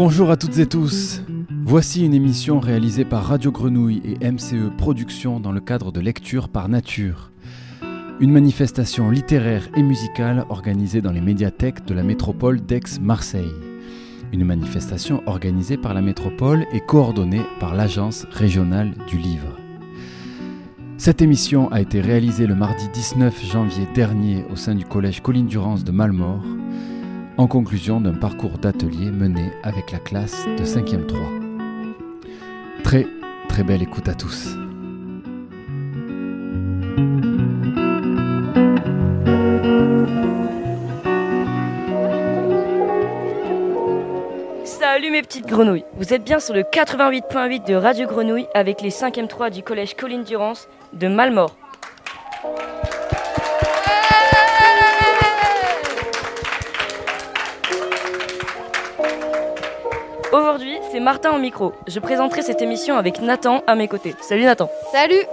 Bonjour à toutes et tous. Voici une émission réalisée par Radio Grenouille et MCE Productions dans le cadre de Lecture par Nature. Une manifestation littéraire et musicale organisée dans les médiathèques de la métropole d'Aix-Marseille. Une manifestation organisée par la métropole et coordonnée par l'Agence régionale du livre. Cette émission a été réalisée le mardi 19 janvier dernier au sein du collège Colline Durance de Malmort, en conclusion d'un parcours d'atelier mené avec la classe de 5e 3. Très très belle écoute à tous. Salut mes petites grenouilles, vous êtes bien sur le 88.8 de Radio Grenouille avec les 5e 3 du collège Colline Durance de Malmort. Aujourd'hui, c'est Martin au micro. Je présenterai cette émission avec Nathan à mes côtés. Salut Nathan. Salut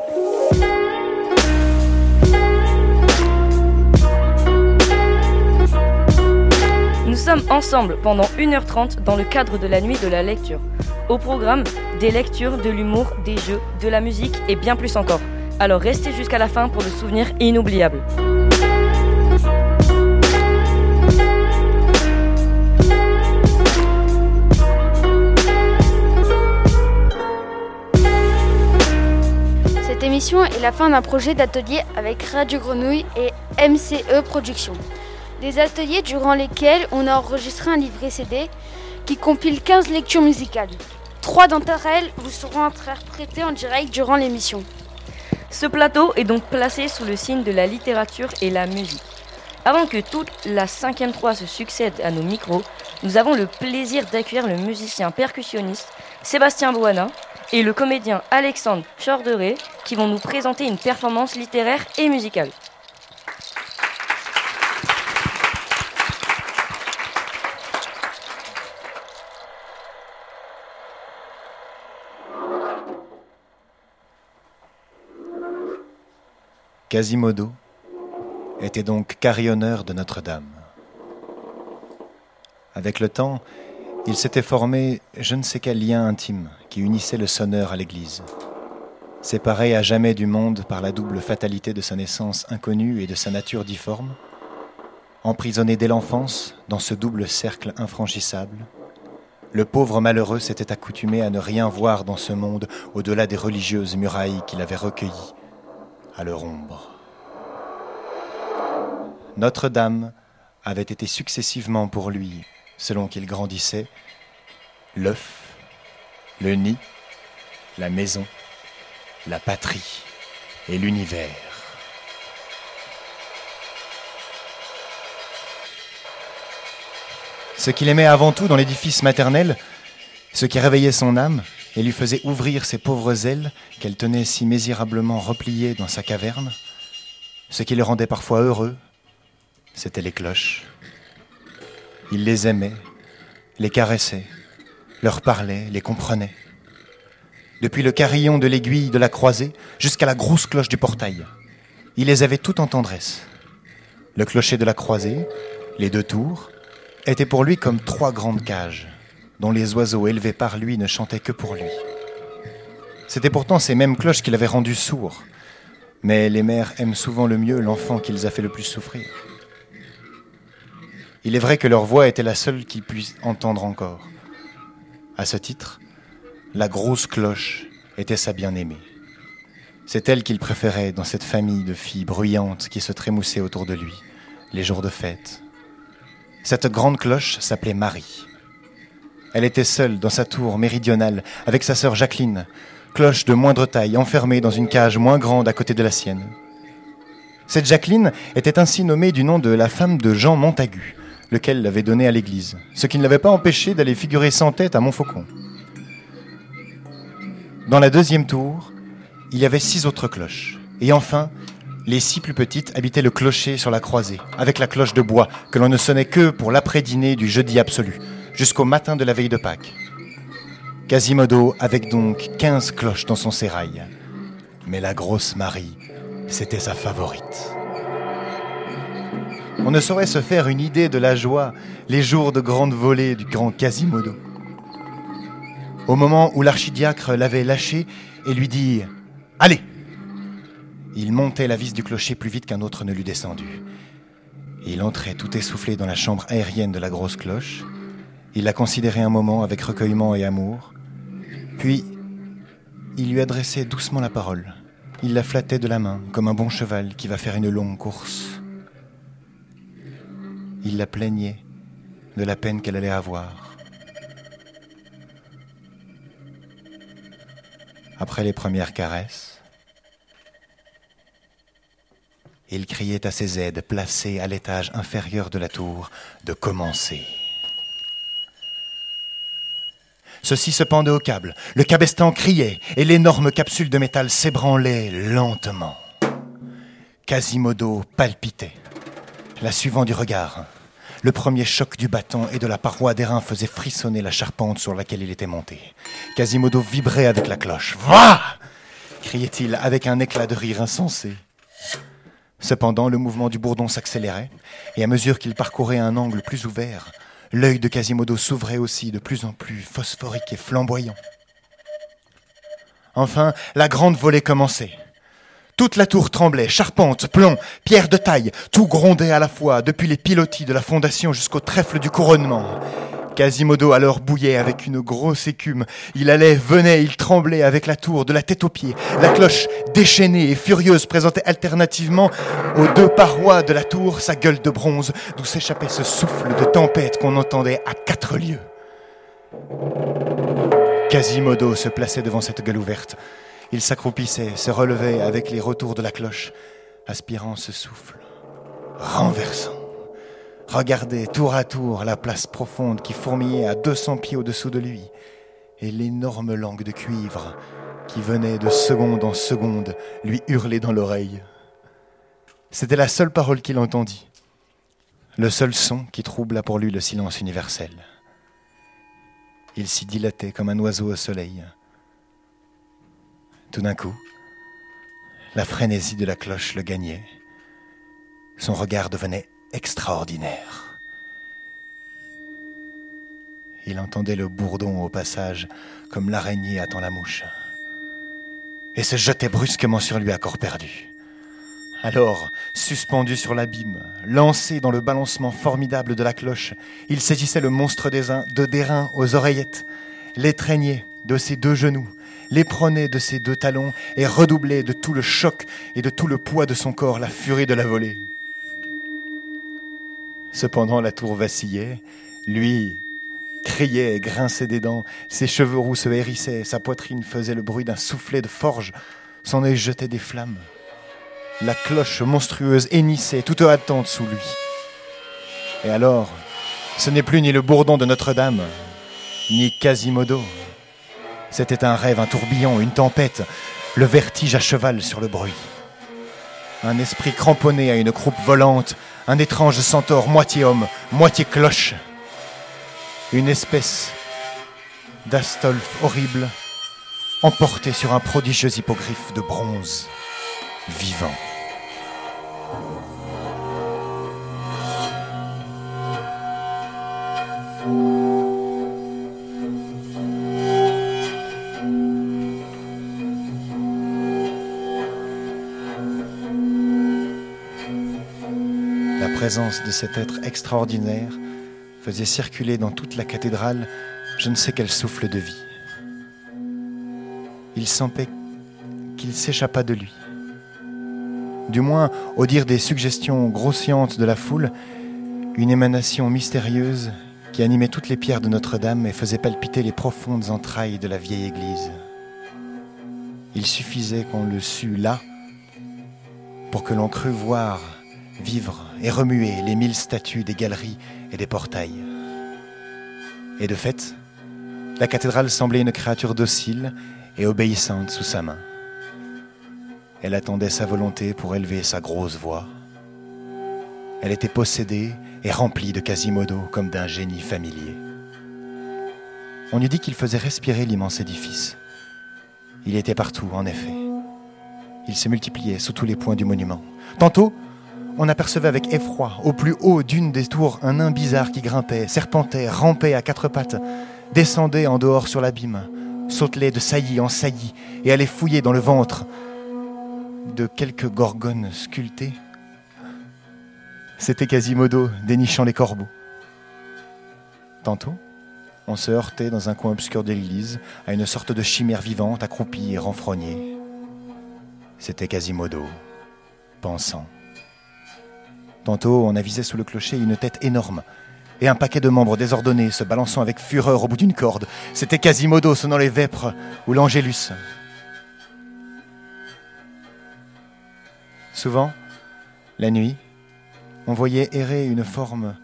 Nous sommes ensemble pendant 1h30 dans le cadre de la nuit de la lecture. Au programme, des lectures, de l'humour, des jeux, de la musique et bien plus encore. Alors restez jusqu'à la fin pour de souvenirs inoubliables. Émission est la fin d'un projet d'atelier avec Radio Grenouille et MCE Productions. Des ateliers durant lesquels on a enregistré un livret CD qui compile 15 lectures musicales. Trois d'entre elles vous seront interprétées en direct durant l'émission. Ce plateau est donc placé sous le signe de la littérature et la musique. Avant que toute la 5e 3 se succède à nos micros, nous avons le plaisir d'accueillir le musicien percussionniste Sébastien Boana et le comédien Alexandre Chorderet qui vont nous présenter une performance littéraire et musicale. Quasimodo était donc carillonneur de Notre-Dame. Avec le temps, il s'était formé je ne sais quel lien intime qui unissait le sonneur à l'Église. Séparé à jamais du monde par la double fatalité de sa naissance inconnue et de sa nature difforme, emprisonné dès l'enfance dans ce double cercle infranchissable, le pauvre malheureux s'était accoutumé à ne rien voir dans ce monde au-delà des religieuses murailles qu'il avait recueillies à leur ombre. Notre-Dame avait été successivement pour lui, selon qu'il grandissait, l'œuf, le nid, la maison, la patrie et l'univers. Ce qu'il aimait avant tout dans l'édifice maternel, ce qui réveillait son âme et lui faisait ouvrir ses pauvres ailes qu'elle tenait si misérablement repliées dans sa caverne, ce qui le rendait parfois heureux, c'étaient les cloches. Il les aimait, les caressait, leur parlait, les comprenait. Depuis le carillon de l'aiguille de la croisée jusqu'à la grosse cloche du portail, il les avait toutes en tendresse. Le clocher de la croisée, les deux tours, étaient pour lui comme trois grandes cages, dont les oiseaux élevés par lui ne chantaient que pour lui. C'étaient pourtant ces mêmes cloches qui l'avaient rendu sourd, mais les mères aiment souvent le mieux l'enfant qu'ils a fait le plus souffrir. Il est vrai que leur voix était la seule qu'il puisse entendre encore. À ce titre, la grosse cloche était sa bien-aimée. C'est elle qu'il préférait dans cette famille de filles bruyantes qui se trémoussaient autour de lui, les jours de fête. Cette grande cloche s'appelait Marie. Elle était seule dans sa tour méridionale avec sa sœur Jacqueline, cloche de moindre taille, enfermée dans une cage moins grande à côté de la sienne. Cette Jacqueline était ainsi nommée du nom de la femme de Jean Montagu, lequel l'avait donnée à l'église, ce qui ne l'avait pas empêché d'aller figurer sans tête à Montfaucon. Dans la deuxième tour, il y avait six autres cloches. Et enfin, les six plus petites habitaient le clocher sur la croisée, avec la cloche de bois que l'on ne sonnait que pour l'après-dîner du jeudi absolu, jusqu'au matin de la veille de Pâques. Quasimodo avait donc quinze cloches dans son sérail. Mais la grosse Marie, c'était sa favorite. On ne saurait se faire une idée de la joie les jours de grande volée du grand Quasimodo. au moment où l'archidiacre l'avait lâché et lui dit ⁇ Allez !⁇ Il montait la vis du clocher plus vite qu'un autre ne l'eût descendu. Il entrait tout essoufflé dans la chambre aérienne de la grosse cloche. Il la considérait un moment avec recueillement et amour. Puis, il lui adressait doucement la parole. Il la flattait de la main, comme un bon cheval qui va faire une longue course. Il la plaignait de la peine qu'elle allait avoir. Après les premières caresses, il criait à ses aides placés à l'étage inférieur de la tour de commencer. Ceux-ci se pendaient au câble, le cabestan criait et l'énorme capsule de métal s'ébranlait lentement. Quasimodo palpitait, la suivant du regard. Le premier choc du bâton et de la paroi d'airain faisait frissonner la charpente sur laquelle il était monté. Quasimodo vibrait avec la cloche. Va criait-il avec un éclat de rire insensé. Cependant, le mouvement du bourdon s'accélérait, et à mesure qu'il parcourait un angle plus ouvert, l'œil de Quasimodo s'ouvrait aussi de plus en plus phosphorique et flamboyant. Enfin, la grande volée commençait. Toute la tour tremblait, charpente, plomb, pierre de taille, tout grondait à la fois, depuis les pilotis de la fondation jusqu'au trèfle du couronnement. Quasimodo alors bouillait avec une grosse écume. Il allait, venait, il tremblait avec la tour de la tête aux pieds. La cloche, déchaînée et furieuse, présentait alternativement aux deux parois de la tour sa gueule de bronze, d'où s'échappait ce souffle de tempête qu'on entendait à quatre lieues. Quasimodo se plaçait devant cette gueule ouverte. Il s'accroupissait, se relevait avec les retours de la cloche, aspirant ce souffle, renversant. Regardait tour à tour la place profonde qui fourmillait à 200 pieds au-dessous de lui, et l'énorme langue de cuivre qui venait de seconde en seconde lui hurler dans l'oreille. C'était la seule parole qu'il entendit, le seul son qui troubla pour lui le silence universel. Il s'y dilatait comme un oiseau au soleil. Tout d'un coup, la frénésie de la cloche le gagnait. Son regard devenait extraordinaire. Il entendait le bourdon au passage, comme l'araignée attend la mouche, et se jetait brusquement sur lui à corps perdu. Alors, suspendu sur l'abîme, lancé dans le balancement formidable de la cloche, il saisissait le monstre de d'airain aux oreillettes, l'étreignait de ses deux genoux, l'éprenait de ses deux talons et redoublait de tout le choc et de tout le poids de son corps la furie de la volée. Cependant la tour vacillait, lui criait et grinçait des dents, ses cheveux roux se hérissaient, sa poitrine faisait le bruit d'un soufflet de forge, son œil jetait des flammes. La cloche monstrueuse hennissait toute haletante sous lui. Et alors, ce n'est plus ni le bourdon de Notre-Dame, ni Quasimodo, c'était un rêve, un tourbillon, une tempête, le vertige à cheval sur le bruit. Un esprit cramponné à une croupe volante, un étrange centaure moitié homme, moitié cloche. Une espèce d'Astolphe horrible, emporté sur un prodigieux hippogriffe de bronze, vivant. Présence de cet être extraordinaire faisait circuler dans toute la cathédrale je ne sais quel souffle de vie. Il sentait qu'il s'échappa de lui. Du moins, au dire des suggestions grossiantes de la foule, une émanation mystérieuse qui animait toutes les pierres de Notre-Dame et faisait palpiter les profondes entrailles de la vieille église. Il suffisait qu'on le sût là pour que l'on crût voir vivre et remuer les mille statues des galeries et des portails. Et de fait, la cathédrale semblait une créature docile et obéissante sous sa main. Elle attendait sa volonté pour élever sa grosse voix. Elle était possédée et remplie de Quasimodo comme d'un génie familier. On eût dit qu'il faisait respirer l'immense édifice. Il était partout, en effet. Il se multipliait sous tous les points du monument. Tantôt, on apercevait avec effroi, au plus haut d'une des tours, un nain bizarre qui grimpait, serpentait, rampait à quatre pattes, descendait en dehors sur l'abîme, sautelait de saillie en saillie et allait fouiller dans le ventre de quelques gorgones sculptées. C'était Quasimodo dénichant les corbeaux. Tantôt, on se heurtait dans un coin obscur de l'église à une sorte de chimère vivante accroupie et renfrognée. C'était Quasimodo, pensant. Tantôt, on avisait sous le clocher une tête énorme et un paquet de membres désordonnés se balançant avec fureur au bout d'une corde. C'était Quasimodo sonnant les vêpres ou l'angélus. Souvent, la nuit, on voyait errer une forme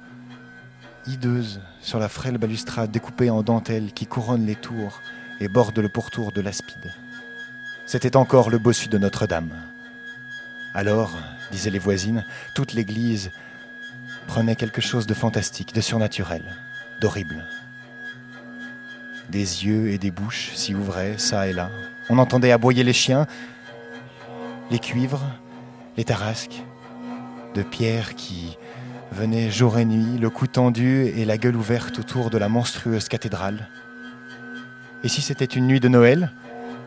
hideuse sur la frêle balustrade découpée en dentelle qui couronne les tours et borde le pourtour de l'aspide. C'était encore le bossu de Notre-Dame. Alors, disaient les voisines, toute l'église prenait quelque chose de fantastique, de surnaturel, d'horrible. Des yeux et des bouches s'y ouvraient, ça et là. On entendait aboyer les chiens, les cuivres, les tarasques, de pierre qui venaient jour et nuit, le cou tendu et la gueule ouverte autour de la monstrueuse cathédrale. Et si c'était une nuit de Noël,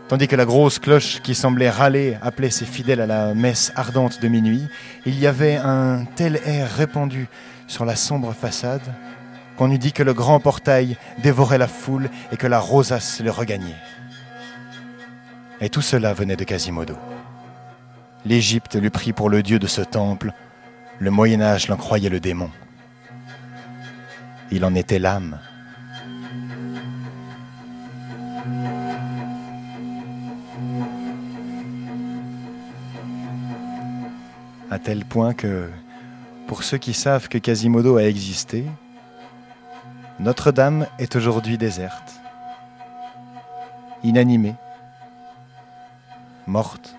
tandis que la grosse cloche qui semblait râler appelait ses fidèles à la messe ardente de minuit, il y avait un tel air répandu sur la sombre façade qu'on eût dit que le grand portail dévorait la foule et que la rosace le regagnait. Et tout cela venait de Quasimodo. L'Égypte le prit pour le dieu de ce temple, le Moyen Âge l'en croyait le démon. Il en était l'âme. À tel point que, pour ceux qui savent que Quasimodo a existé, Notre-Dame est aujourd'hui déserte, inanimée, morte.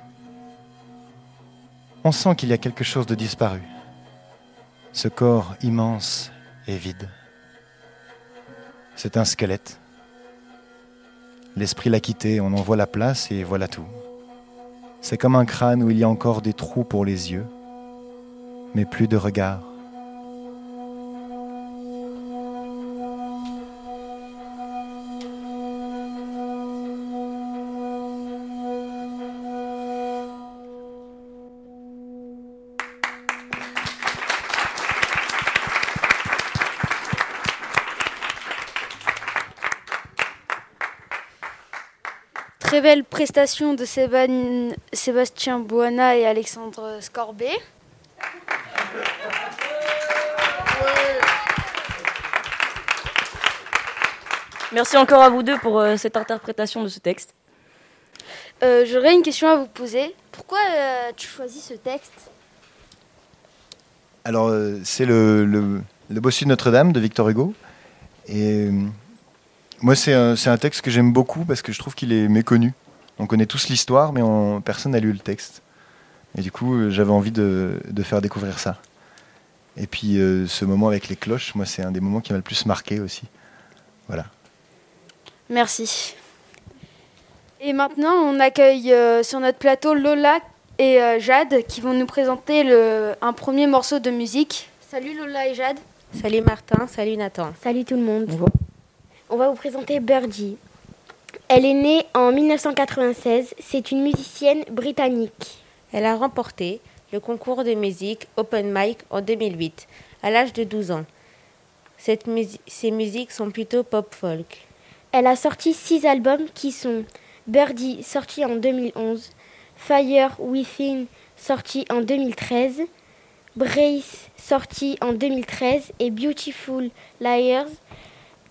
On sent qu'il y a quelque chose de disparu. Ce corps immense et vide. C'est un squelette. L'esprit l'a quitté, on en voit la place et voilà tout. C'est comme un crâne où il y a encore des trous pour les yeux, mais plus de regard. Très belle prestation de Sébastien Boana et Alexandre Scorbet. Merci encore à vous deux pour euh, cette interprétation de ce texte. Euh, J'aurais une question à vous poser. Pourquoi euh, tu choisis ce texte? Alors, euh, c'est le, le, le bossu de Notre-Dame de Victor Hugo. Et euh, moi, c'est un, texte que j'aime beaucoup parce que je trouve qu'il est méconnu. On connaît tous l'histoire, mais on- personne n'a lu le texte. Et du coup, euh, j'avais envie de, de faire découvrir ça. Et puis, euh, ce moment avec les cloches, moi, c'est un des moments qui m'a le plus marqué aussi. Voilà. Merci. Et maintenant, on accueille euh, sur notre plateau Lola et euh, Jade qui vont nous présenter le, un premier morceau de musique. Salut Lola et Jade. Salut Martin, salut Nathan. Salut tout le monde. Bonjour. On va vous présenter Birdie. Elle est née en 1996. C'est une musicienne britannique. Elle a remporté le concours de musique Open Mic en 2008, à l'âge de 12 ans. Cette ces musiques sont plutôt pop-folk. Elle a sorti six albums qui sont Birdie, sorti en 2011, Fire Within, sorti en 2013, Brace, sorti en 2013, et Beautiful Liars,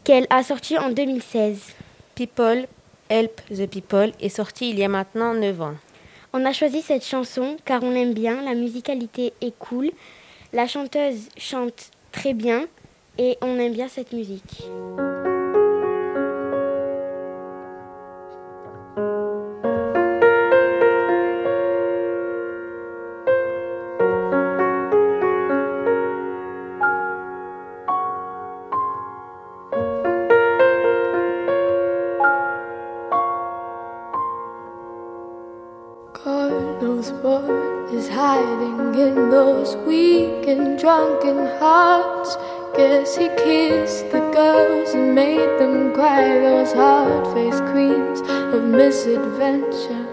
qu'elle a sorti en 2016. People Help the People est sorti il y a maintenant 9 ans. On a choisi cette chanson car on aime bien, la musicalité est cool, la chanteuse chante très bien et on aime bien cette musique. Drunken hearts. Guess he kissed the girls and made them cry, those hard faced queens of misadventure.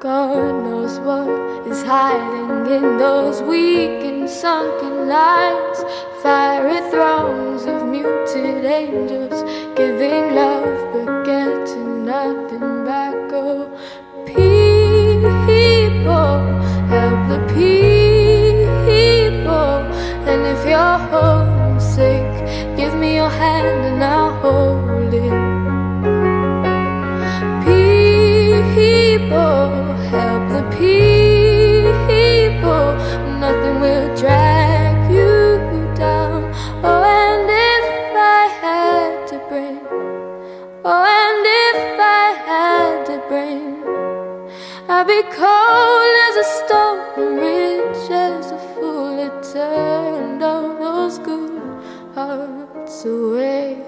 God knows what is hiding in those weak and sunken lines. Fiery throngs of muted angels giving love but getting nothing back. Oh, people, help the people. If you're homesick, give me your hand and I'll hold it. People, help the people. Nothing will drag you down. Oh, and if I had to bring, oh, and if I had to bring, I'd be cold as a stone away.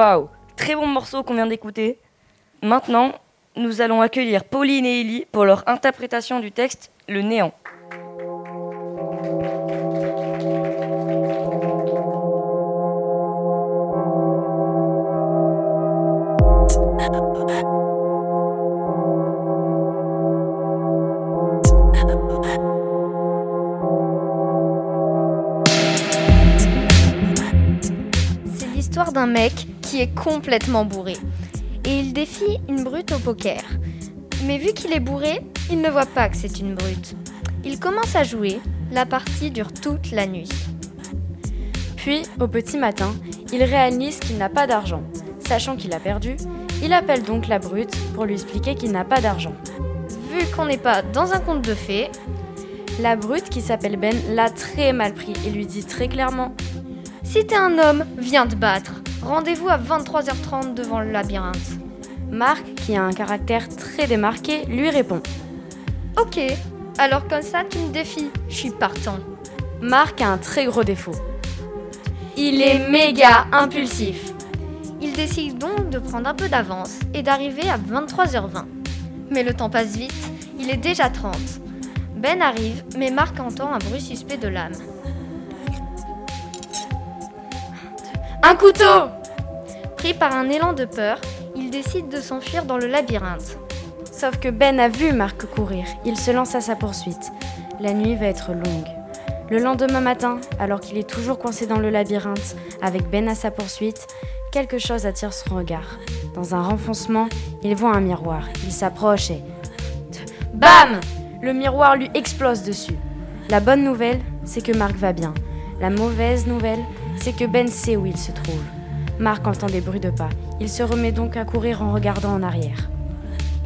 Waouh, très bon morceau qu'on vient d'écouter. Maintenant, nous allons accueillir Pauline et Ellie pour leur interprétation du texte Le néant. C'est l'histoire d'un mec est complètement bourré. Et il défie une brute au poker. Mais vu qu'il est bourré, il ne voit pas que c'est une brute. Il commence à jouer, la partie dure toute la nuit. Puis, au petit matin, il réalise qu'il n'a pas d'argent. Sachant qu'il a perdu, il appelle donc la brute pour lui expliquer qu'il n'a pas d'argent. Vu qu'on n'est pas dans un conte de fées, La brute qui s'appelle Ben l'a très mal pris et lui dit très clairement si t'es un homme, viens te battre. Rendez-vous à 23h30 devant le labyrinthe. Marc, qui a un caractère très démarqué, lui répond Ok, alors comme ça tu me défies, je suis partant. Marc a un très gros défaut. Il est méga impulsif. Il décide donc de prendre un peu d'avance et d'arriver à 23h20. Mais le temps passe vite, il est déjà 30. Ben arrive, mais Marc entend un bruit suspect de lame. Un couteau Pris par un élan de peur, il décide de s'enfuir dans le labyrinthe. Sauf que Ben a vu Marc courir. Il se lance à sa poursuite. La nuit va être longue. Le lendemain matin, alors qu'il est toujours coincé dans le labyrinthe, avec Ben à sa poursuite, quelque chose attire son regard. Dans un renfoncement, il voit un miroir. Il s'approche et... BAM Le miroir lui explose dessus. La bonne nouvelle, c'est que Marc va bien. La mauvaise nouvelle, c'est que Ben sait où il se trouve. Marc entend des bruits de pas. Il se remet donc à courir en regardant en arrière.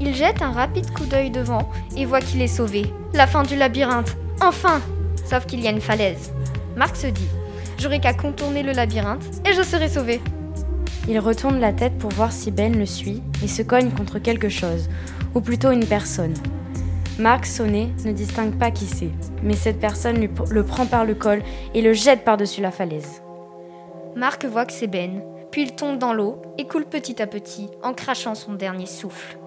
Il jette un rapide coup d'œil devant et voit qu'il est sauvé. La fin du labyrinthe. Enfin Sauf qu'il y a une falaise. Marc se dit J'aurai qu'à contourner le labyrinthe et je serai sauvé. Il retourne la tête pour voir si Ben le suit et se cogne contre quelque chose, ou plutôt une personne. Marc, sonné, ne distingue pas qui c'est, mais cette personne le prend par le col et le jette par-dessus la falaise. Marc voit que c'est Ben, puis il tombe dans l'eau et coule petit à petit en crachant son dernier souffle.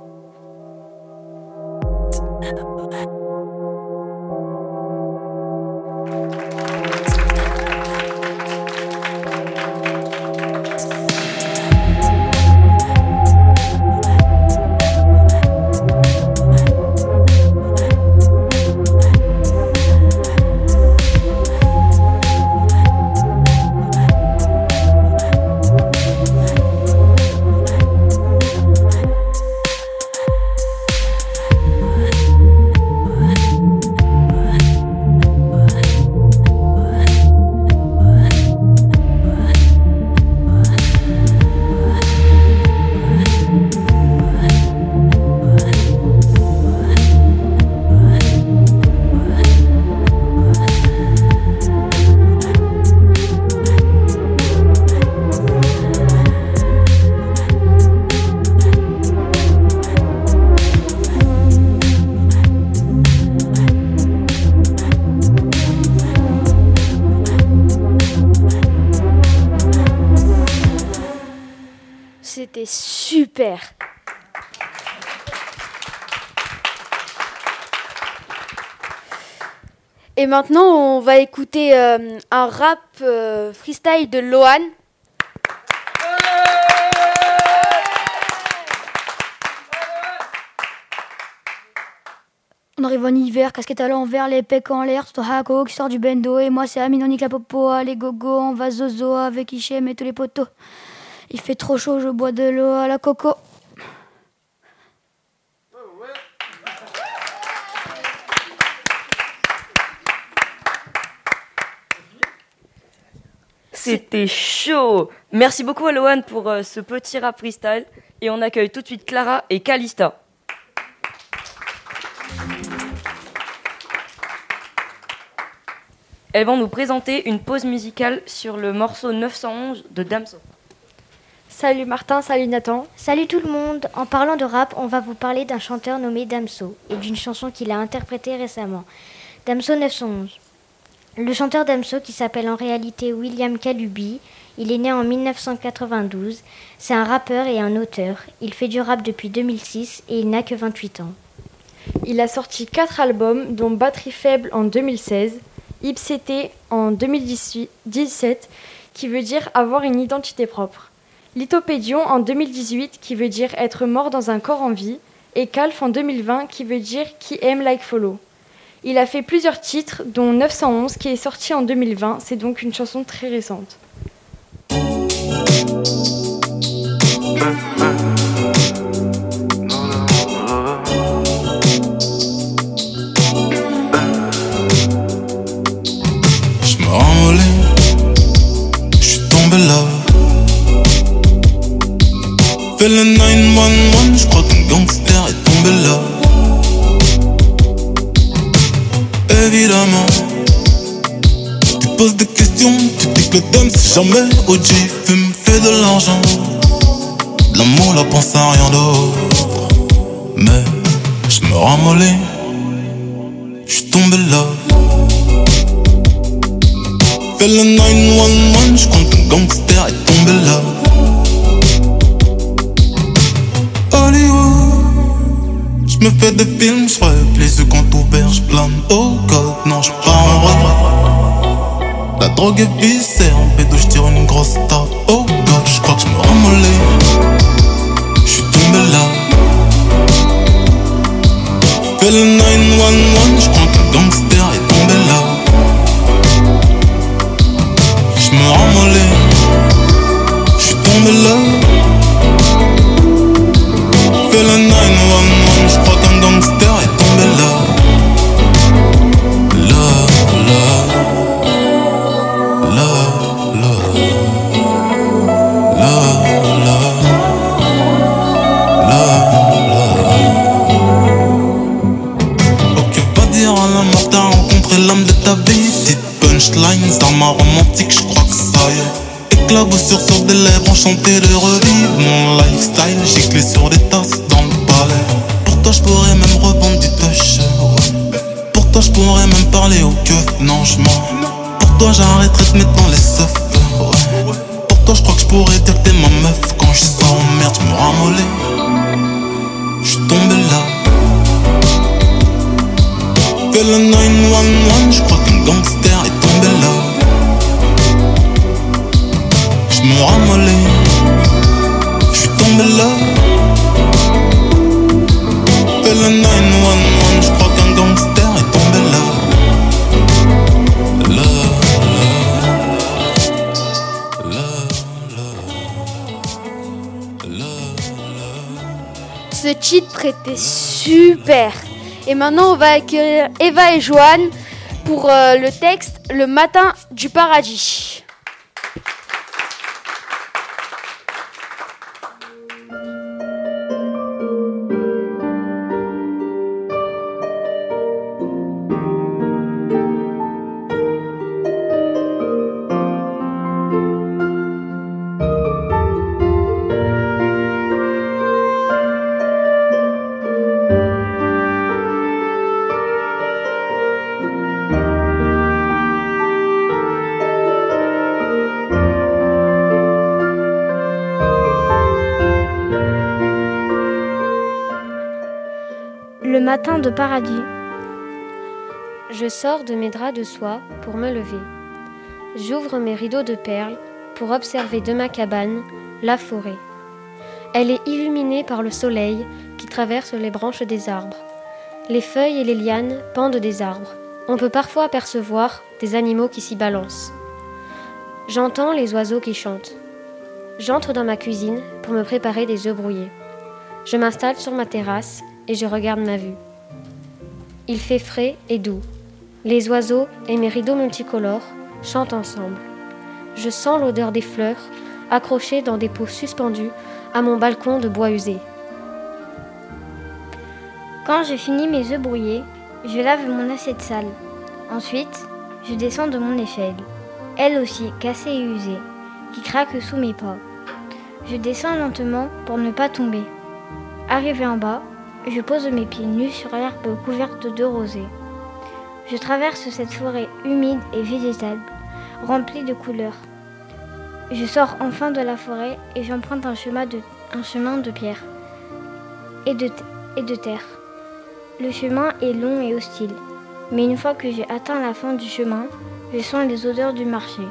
Et maintenant, on va écouter euh, un rap euh, freestyle de Lohan. On arrive en hiver, casquette à l'envers, les pecs en l'air, tout hako qui sort du bendo. Et moi, c'est Amine, on la popo, les gogo, on va zozo avec Hichem et tous les potos. Il fait trop chaud, je bois de l'eau à la coco. C'était chaud Merci beaucoup à Lohan pour euh, ce petit rap freestyle. Et on accueille tout de suite Clara et Calista. Elles vont nous présenter une pause musicale sur le morceau 911 de Damso. Salut Martin, salut Nathan. Salut tout le monde En parlant de rap, on va vous parler d'un chanteur nommé Damso et d'une chanson qu'il a interprétée récemment. Damso 911. Le chanteur Damso, qui s'appelle en réalité William Kalubi, il est né en 1992. C'est un rappeur et un auteur. Il fait du rap depuis 2006 et il n'a que 28 ans. Il a sorti 4 albums, dont Batterie faible en 2016, Ipsété en 2017, qui veut dire avoir une identité propre, Lithopédion en 2018, qui veut dire être mort dans un corps en vie, et Calf en 2020, qui veut dire qui aime like follow. Il a fait plusieurs titres, dont 911, qui est sorti en 2020, c'est donc une chanson très récente. te donne si jamais au fume, fais de l'argent. L'amour, la pense à rien d'autre. Mais je me ramollais, je suis tombé là. Fais le 911, je crois qu'un gangster est tombé là. Hollywood, je me fais des films, je les yeux quand ouverts, je plane. Oh god, non, je pars en rêve. Drogue viscère, en bédo, je tire une grosse tape. Oh god, je crois que je me ramolais. Je suis tombé là. Fais le 911, je crois qu'un gangster est tombé là. Je me ramolais. Je suis tombé là. Dans ma romantique, je crois que ça y est. Éclaboussure sur des lèvres, enchanté de revivre mon lifestyle. Giclé sur des tasses dans le palais. Pour toi, je pourrais même revendre du touch. Pour toi, je pourrais même parler au keuf. Non, je. Pour toi, j'arrêterai de mettre dans les seufs. Pour toi, je crois que je pourrais dire que ma meuf. Quand je sors en merde, je me ramolais. Je tombé là. Fais le 911, je crois qu'un gangster Me ramolais, je suis tombé là. Fais le 911, je crois qu'un gangster est tombé là. Là, là, là, là, là. Ce titre était super. Et maintenant, on va accueillir Eva et Joanne pour euh, le texte Le matin du paradis. De paradis. Je sors de mes draps de soie pour me lever. J'ouvre mes rideaux de perles pour observer de ma cabane la forêt. Elle est illuminée par le soleil qui traverse les branches des arbres. Les feuilles et les lianes pendent des arbres. On peut parfois apercevoir des animaux qui s'y balancent. J'entends les oiseaux qui chantent. J'entre dans ma cuisine pour me préparer des œufs brouillés. Je m'installe sur ma terrasse et je regarde ma vue. Il fait frais et doux. Les oiseaux et mes rideaux multicolores chantent ensemble. Je sens l'odeur des fleurs accrochées dans des pots suspendus à mon balcon de bois usé. Quand je finis mes œufs brouillés, je lave mon assiette sale. Ensuite, je descends de mon échelle, elle aussi cassée et usée, qui craque sous mes pas. Je descends lentement pour ne pas tomber. Arrivé en bas, je pose mes pieds nus sur l'herbe couverte de rosée. Je traverse cette forêt humide et végétale, remplie de couleurs. Je sors enfin de la forêt et j'emprunte un chemin de, pierre et de, et de terre. Le chemin est long et hostile, mais une fois que j'ai atteint la fin du chemin, je sens les odeurs du marché.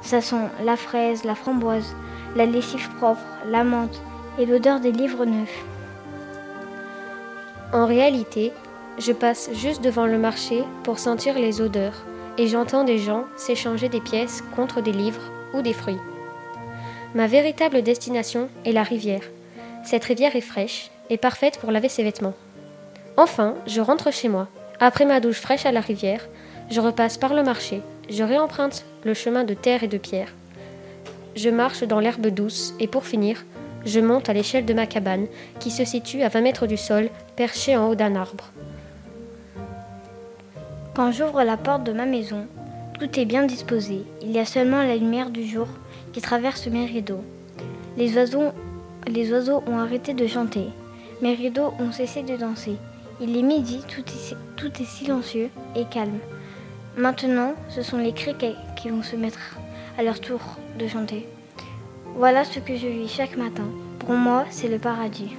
Ça sent la fraise, la framboise, la lessive propre, la menthe et l'odeur des livres neufs. En réalité, je passe juste devant le marché pour sentir les odeurs et j'entends des gens s'échanger des pièces contre des livres ou des fruits. Ma véritable destination est la rivière. Cette rivière est fraîche et parfaite pour laver ses vêtements. Enfin, je rentre chez moi. Après ma douche fraîche à la rivière, je repasse par le marché, je réemprunte le chemin de terre et de pierre. Je marche dans l'herbe douce et pour finir, je monte à l'échelle de ma cabane qui se situe à 20 mètres du sol, perchée en haut d'un arbre. Quand j'ouvre la porte de ma maison, tout est bien disposé. Il y a seulement la lumière du jour qui traverse mes rideaux. Les oiseaux, ont arrêté de chanter. Mes rideaux ont cessé de danser. Il est midi, tout est, tout est silencieux et calme. Maintenant, ce sont les criquets qui vont se mettre à leur tour de chanter. Voilà ce que je vis chaque matin. Pour moi, c'est le paradis.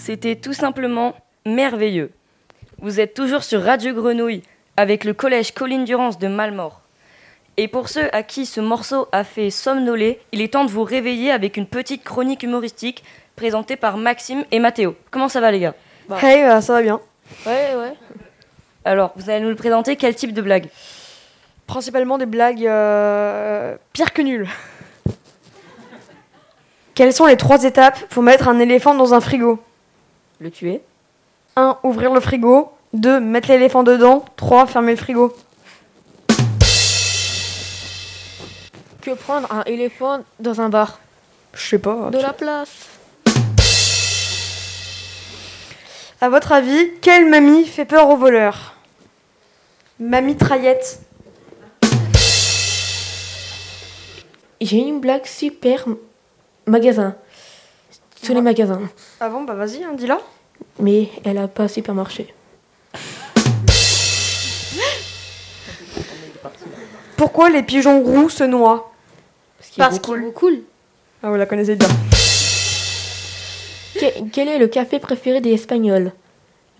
C'était tout simplement merveilleux. Vous êtes toujours sur Radio Grenouille avec le collège Colline Durance de Malmort. Et pour ceux à qui ce morceau a fait somnoler, il est temps de vous réveiller avec une petite chronique humoristique présentée par Maxime et Mathéo. Comment ça va les gars? Hey, bah, ça va bien. Ouais, ouais. Alors, vous allez nous le présenter quel type de blague? Principalement des blagues euh, pires que nulles. Quelles sont les trois étapes pour mettre un éléphant dans un frigo? Le tuer 1. Ouvrir le frigo. 2. Mettre l'éléphant dedans. 3. Fermer le frigo. Que prendre un éléphant dans un bar? Je sais pas. De la place. À votre avis, quelle mamie fait peur aux voleurs? Mamie Traillette. J'ai une blague super magasin. Sur les magasins. Ah bon, bah vas-y, hein, dis-la. Mais elle a pas supermarché. Pourquoi les pigeons roux se noient? Parce qu'il cool. Ah, vous la connaissez bien. Que- quel est le café préféré des Espagnols?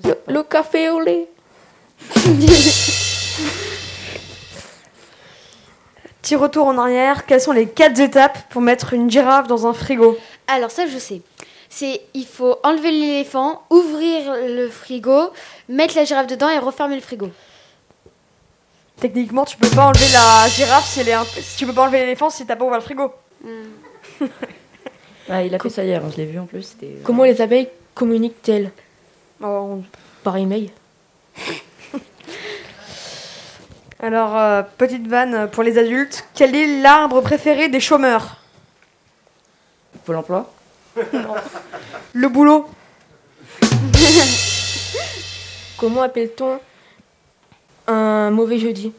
Le, le café au lait. Petit retour en arrière, quelles sont les quatre étapes pour mettre une girafe dans un frigo? Alors ça, je sais. C'est il faut enlever l'éléphant, ouvrir le frigo, mettre la girafe dedans et refermer le frigo. Techniquement, tu peux pas enlever la girafe si elle est un... Tu peux pas enlever l'éléphant si t'as pas ouvert le frigo. Ah, il a fait ça hier, hein, je l'ai vu en plus. c'était- Comment les abeilles communiquent-elles? Oh, Par email. Alors, euh, petite vanne pour les adultes. Quel est l'arbre préféré des chômeurs? Pôle emploi Le boulot. Comment appelle-t-on un mauvais jeudi?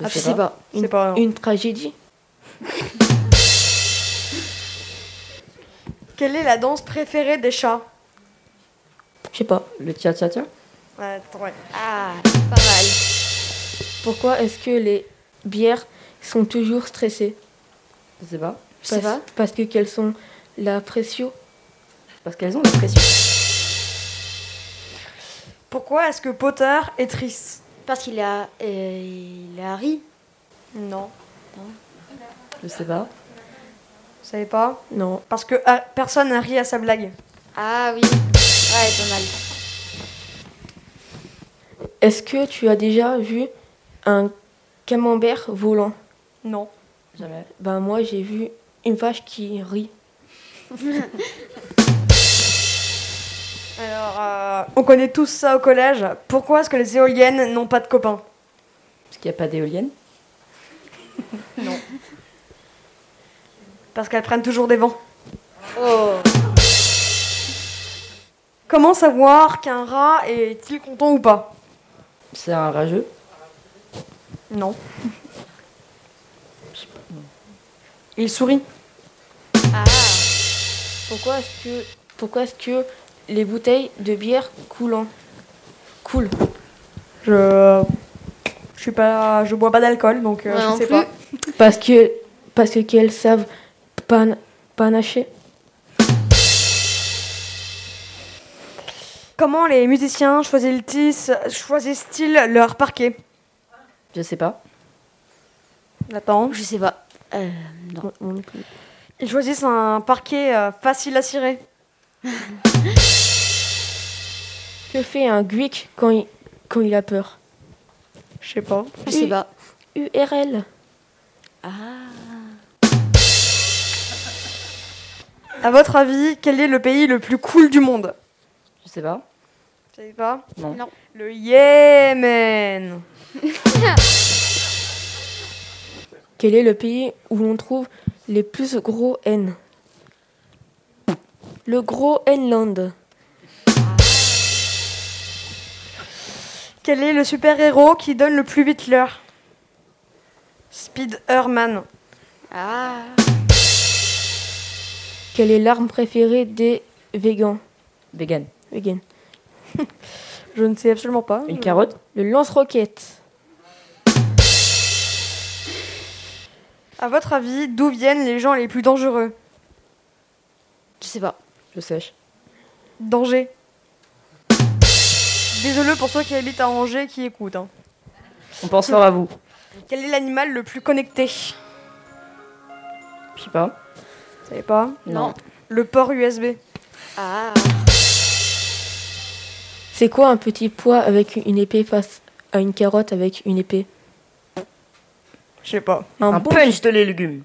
Je Ah, sais pas. Une, pas, non. une tragédie Quelle est la danse préférée des chats? Je sais pas. Le tcha tcha tcha Ouais, attends, ouais. Ah, pas mal. Pourquoi est-ce que les bières sont toujours stressées? Je sais pas. Je sais Parce- pas. Parce que qu'elles sont la pression. Parce qu'elles ont la pression. Pourquoi est-ce que Potter est triste? Parce qu'il a, euh, il a ri. Non. Je sais pas. Vous savez pas? Non. Parce que ah, personne n'a ri à sa blague. Ah oui. Ouais, pas mal. Est-ce que tu as déjà vu un camembert volant? Non. Jamais. Ben moi j'ai vu une vache qui rit. Alors, euh, on connaît tous ça au collège. Pourquoi est-ce que les éoliennes n'ont pas de copains? Parce qu'il n'y a pas d'éolienne. Non. Parce qu'elles prennent toujours des vents. Oh. Comment savoir qu'un rat est-il content ou pas? C'est un rageux? Non. Il sourit. Ah. Pourquoi est-ce que pourquoi est-ce que les bouteilles de bière coulent en- coulent Je. Je suis pas. Je bois pas d'alcool donc euh, Moi je non sais plus. pas. Parce que parce que qu'elles savent pan, panacher. Comment les musiciens choisissent-ils choisissent-ils leur parquet? Je sais pas. Attends. Je sais pas. Euh, non. Ils choisissent un parquet euh, facile à cirer. Que fait un Greek quand il, quand il a peur? Je sais pas. Je sais pas. URL. Ah. À votre avis, quel est le pays le plus cool du monde? Je sais pas. Vous savez pas? Non. Non. Le Yémen. Quel est le pays où l'on trouve les plus gros N Le gros N-Land. Quel est le super-héros qui donne le plus vite l'heure? Speed-Herman. Ah. Quelle est l'arme préférée des végans Vegan. Vegan. Je ne sais absolument pas. Une carotte Le lance-roquette. À votre avis, d'où viennent les gens les plus dangereux? Je sais pas. Je sèche. Danger. Désolé pour ceux qui habitent à Angers qui écoutent. hein. On pense fort à vous. Quel est l'animal le plus connecté? Je sais pas. Vous savez pas? Non. Le port USB. Ah. C'est quoi un petit pois avec une épée face à une carotte avec une épée? Je sais pas. Un, bon punch de les légumes.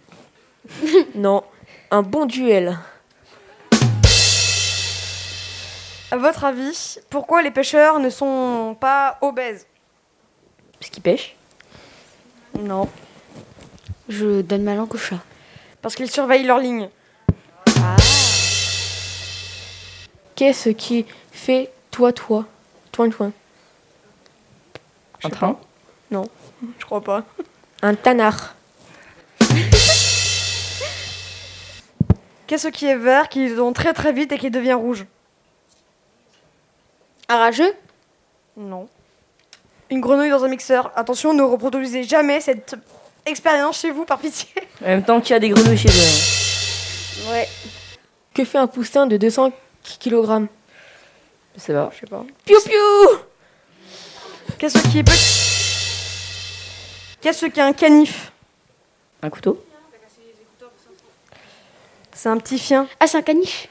Non, un bon duel. À votre avis, pourquoi les pêcheurs ne sont pas obèses? Parce qu'ils pêchent Non. Je donne ma langue au chat. Parce qu'ils surveillent leur ligne. Qu'est-ce qui fait toi, toi? Toin, toin. Un train Non, je crois pas. Un tanard. Qu'est-ce qui est vert, qui vont très très vite et qui devient rouge Un rageux Non. Une grenouille dans un mixeur. Attention, ne reproduisez jamais cette expérience chez vous, par pitié. En même temps qu'il y a des grenouilles chez eux. hein. Ouais. Que fait un poussin de 200 kg Je sais pas. Je sais pas. Piou piou Qu'est-ce qui est petit? Qu'est-ce qui est un canif Un couteau C'est un petit chien. Ah, c'est un caniche.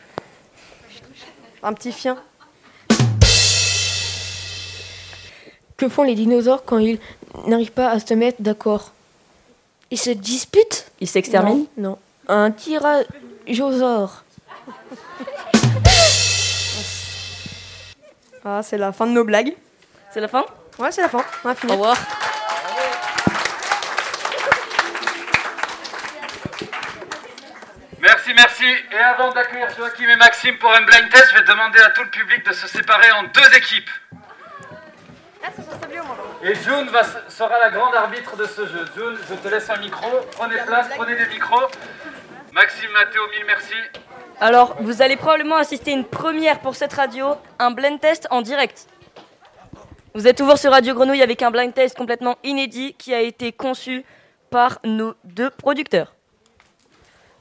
Un petit chien. Que font les dinosaures quand ils n'arrivent pas à se mettre d'accord? Ils se disputent? Ils s'exterminent? Non, non. Un tyrannosaure. Ah, c'est la fin de nos blagues. C'est la fin? Ouais, c'est la fin. On a fini. Au revoir. Merci. Et avant d'accueillir Joachim et Maxime pour un blind test, je vais demander à tout le public de se séparer en deux équipes. Et June va- sera la grande arbitre de ce jeu. June, je te laisse un micro. Prenez place, prenez des micros. Maxime, Mathéo, mille merci. Alors, vous allez probablement assister à une première pour cette radio, un blind test en direct. Vous êtes toujours sur Radio Grenouille avec un blind test complètement inédit qui a été conçu par nos deux producteurs.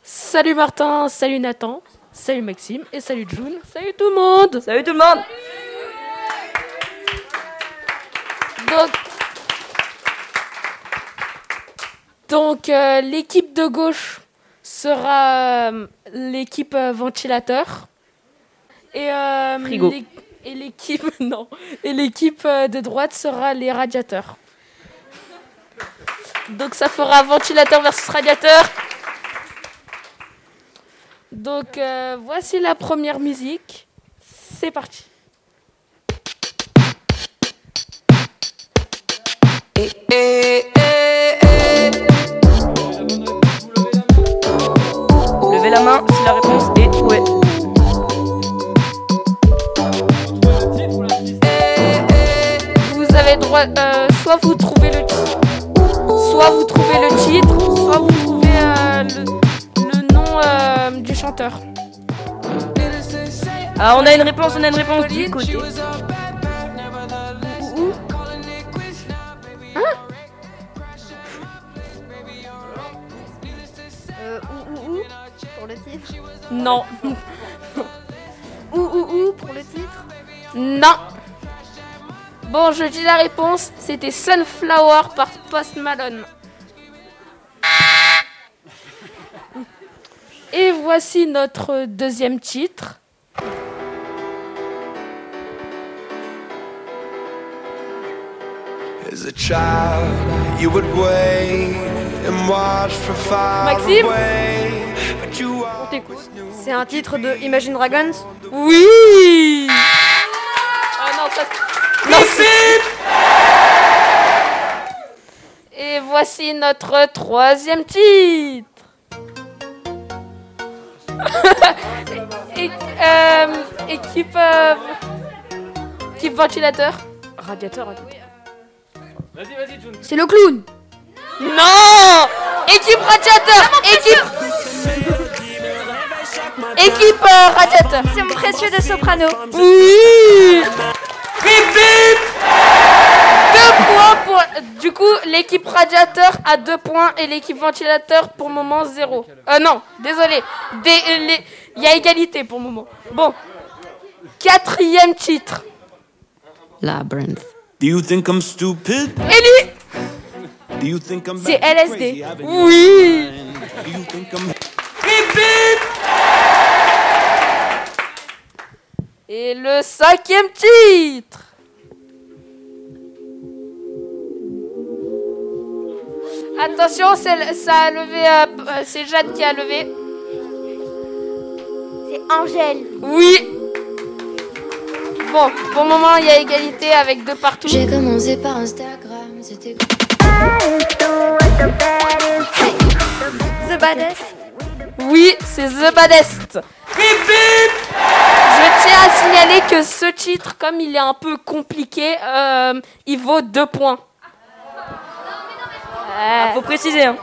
Salut Martin, salut Nathan, salut Maxime et salut June. Salut tout le monde. Salut tout le monde. Donc, donc euh, l'équipe de gauche sera euh, l'équipe euh, ventilateur et euh, Frigo. l'é- et l'équipe non et l'équipe de droite sera les radiateurs. Donc ça fera ventilateur versus radiateur. Donc euh, voici la première musique. C'est parti. Levez la main si la réponse est ouais. Vous avez droit, euh, soit vous trouvez le titre, soit vous trouvez le titre, soit vous trouvez euh, le, euh, chanteur. Ah, on a une réponse, on a une réponse du côté. Euh, ou, ou, ou, pour le titre. Non. Ou, ou, ou, pour le titre. Non. Bon, je dis la réponse, c'était Sunflower par Post Malone. Et voici notre deuxième titre. As a child, you would wait and watch from far Maxime? away. But you On t'écoute. C'est un titre de Imagine Dragons Oui Ah non, ça... Non, c'est- Et voici notre troisième titre. Et- euh, équipe, euh, équipe ventilateur. Radiateur, radiateur. Vas-y, vas-y, June. C'est le clown. Non Équipe radiateur Équipe Équipe euh, radiateur C'est mon précieux de soprano. Oui Deux points pour... Du coup, l'équipe radiateur a deux points et l'équipe ventilateur pour le moment zéro. Euh non, désolé. Les- Il y a égalité pour le moment. Bon. quatrième titre. Labyrinth. Do you think I'm stupid? Ellie Do you think I'm C'est LSD. Oui. Think I'm Et le cinquième titre. Attention, c'est- ça a levé. euh, euh, c'est Jade qui a levé. C'est Angèle. Oui. Bon, pour le moment, il y a égalité avec deux partout. J'ai commencé par Instagram, c'était The Baddest. Oui, c'est The Baddest. Je tiens à signaler que ce titre, comme il est un peu compliqué, euh, il vaut deux points. Ah, faut préciser, hein.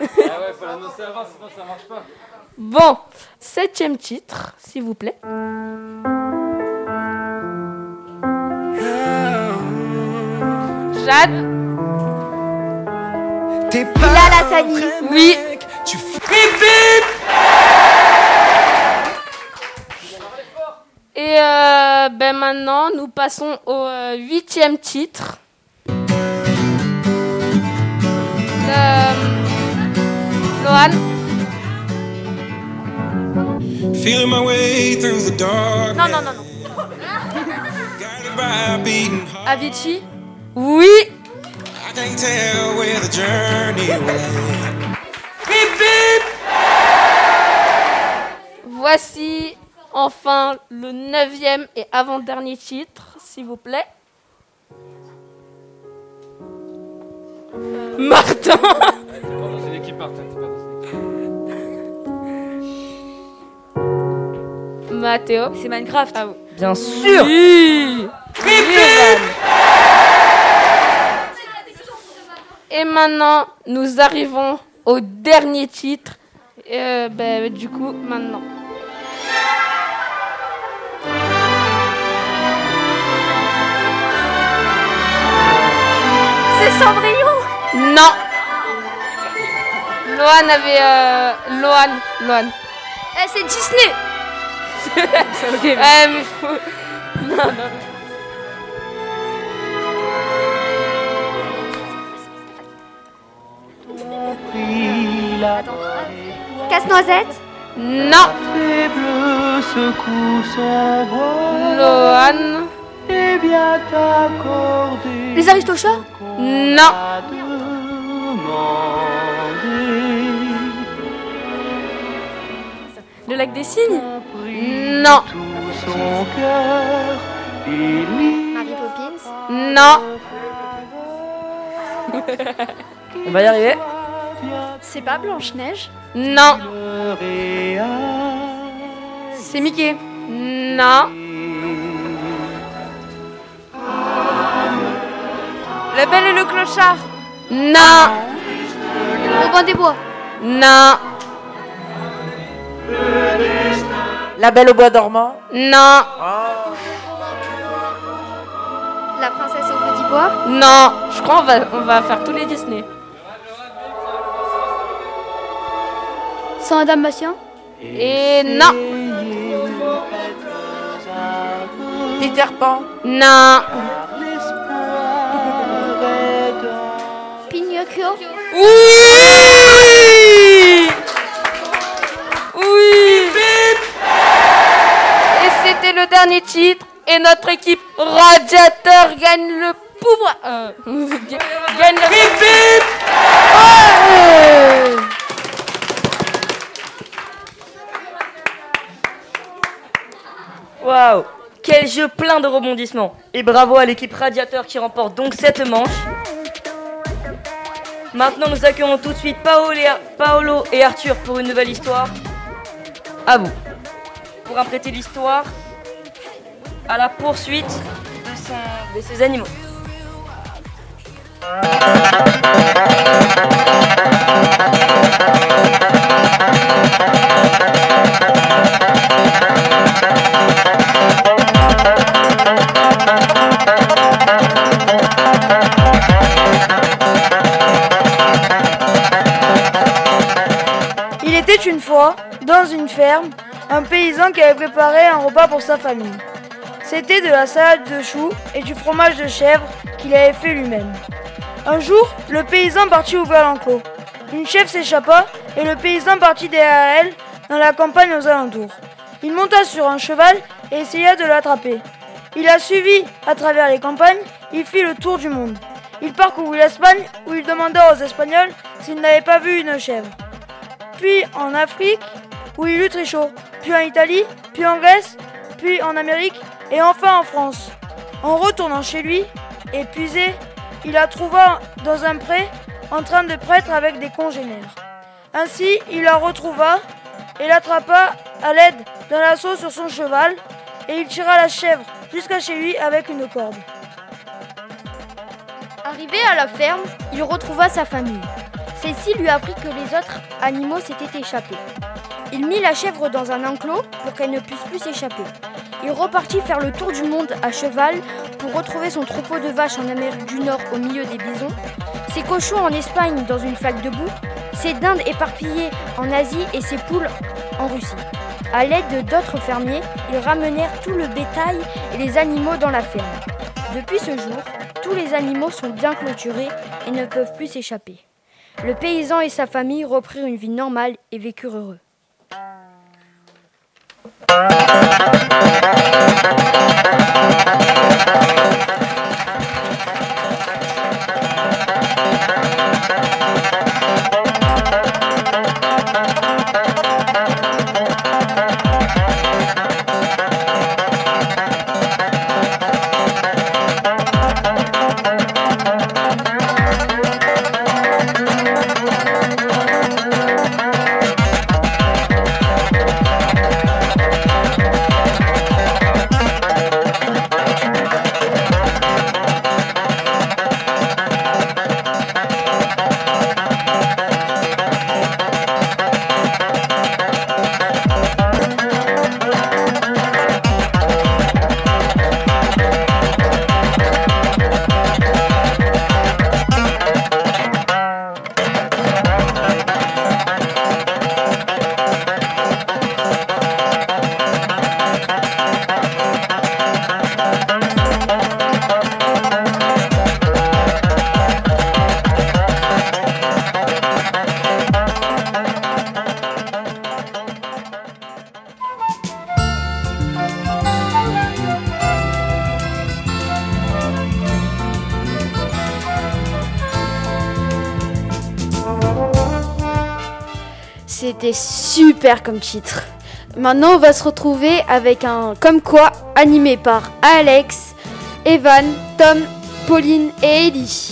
Ah ouais, faut l'annoncer avant, sinon ça marche pas. Bon, septième titre, s'il vous plaît. Jade Bilal Hassani. Oui. Tu Et euh, ben maintenant, nous passons au euh, huitième titre. Euh, Lohan Feeling my way through the dark. Non, non, non, non. Avicii Oui. I can't tell where the journey will. Voici enfin le neuvième et avant-dernier titre, s'il vous plaît. Martin T'es pas dans une équipe Martin, t'es pas dans une équipe. Mathéo. C'est Minecraft. Ah oui. Bien sûr. Oui. Et maintenant, nous arrivons au dernier titre. Euh, ben, du coup, maintenant. C'est Cendrillon. Non. Loan avait... Euh, Loan. Loan. Eh, c'est Disney. ok. Ouais, mais faut... Non, non. Casse-noisette. Non. Loan. Les Aristochats. Non. Le lac des cygnes Non. Mary Poppins. Non. On va y arriver. C'est pas Blanche-Neige. Non. C'est Mickey. Non. La Belle et le Clochard. Non. Robin des Bois. Non. La Belle au bois dormant Non. La princesse au petit bois. Non. Je crois qu'on va, on va faire tous les Disney. Sans Adam Bastien. Et non. Peter Pan Non. Oui Oui Et c'était le dernier titre. Et notre équipe Radiateur gagne le pouvoir. Euh, gagne le. Ouais Waouh Quel jeu plein de rebondissements Et bravo à l'équipe Radiateur qui remporte donc cette manche. Maintenant nous accueillons tout de suite Paolo et, Arthur pour une nouvelle histoire. À vous. Pour imprêter l'histoire à la poursuite de, son- de ces animaux. Une fois, dans une ferme, un paysan qui avait préparé un repas pour sa famille. C'était de la salade de choux et du fromage de chèvre qu'il avait fait lui-même. Un jour, le paysan partit ouvrir l'enclos. Une chèvre s'échappa et le paysan partit derrière elle dans la campagne aux alentours. Il monta sur un cheval et essaya de l'attraper. Il la suivit à travers les campagnes, il fit le tour du monde. Il parcourut l'Espagne où il demanda aux Espagnols s'ils n'avaient pas vu une chèvre. Puis en Afrique où il eut très chaud, puis en Italie, puis en Grèce, puis en Amérique et enfin en France. En retournant chez lui, épuisé, il la trouva dans un pré en train de prêtre avec des congénères. Ainsi, il la retrouva et l'attrapa à l'aide d'un lasso sur son cheval et il tira la chèvre jusqu'à chez lui avec une corde. Arrivé à la ferme, il retrouva sa famille. Cécile lui apprit que les autres animaux s'étaient échappés. Il mit la chèvre dans un enclos pour qu'elle ne puisse plus s'échapper. Il repartit faire le tour du monde à cheval pour retrouver son troupeau de vaches en Amérique du Nord au milieu des bisons, ses cochons en Espagne dans une flaque de boue, ses dindes éparpillées en Asie et ses poules en Russie. À l'aide d'autres fermiers, ils ramenèrent tout le bétail et les animaux dans la ferme. Depuis ce jour, tous les animaux sont bien clôturés et ne peuvent plus s'échapper. Le paysan et sa famille reprirent une vie normale et vécurent heureux. Comme titre. Maintenant, on va se retrouver avec un comme quoi animé par Alex, Evan, Tom, Pauline et Ellie.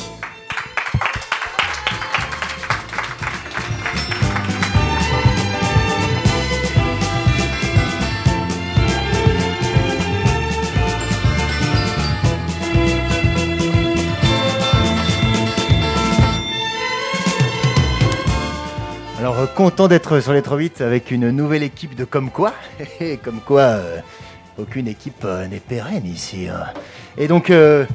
Alors, euh, content d'être sur les 3-8 avec une nouvelle équipe de Comme quoi. Et Comme quoi, euh, aucune équipe euh, n'est pérenne ici. hein. Et donc, euh,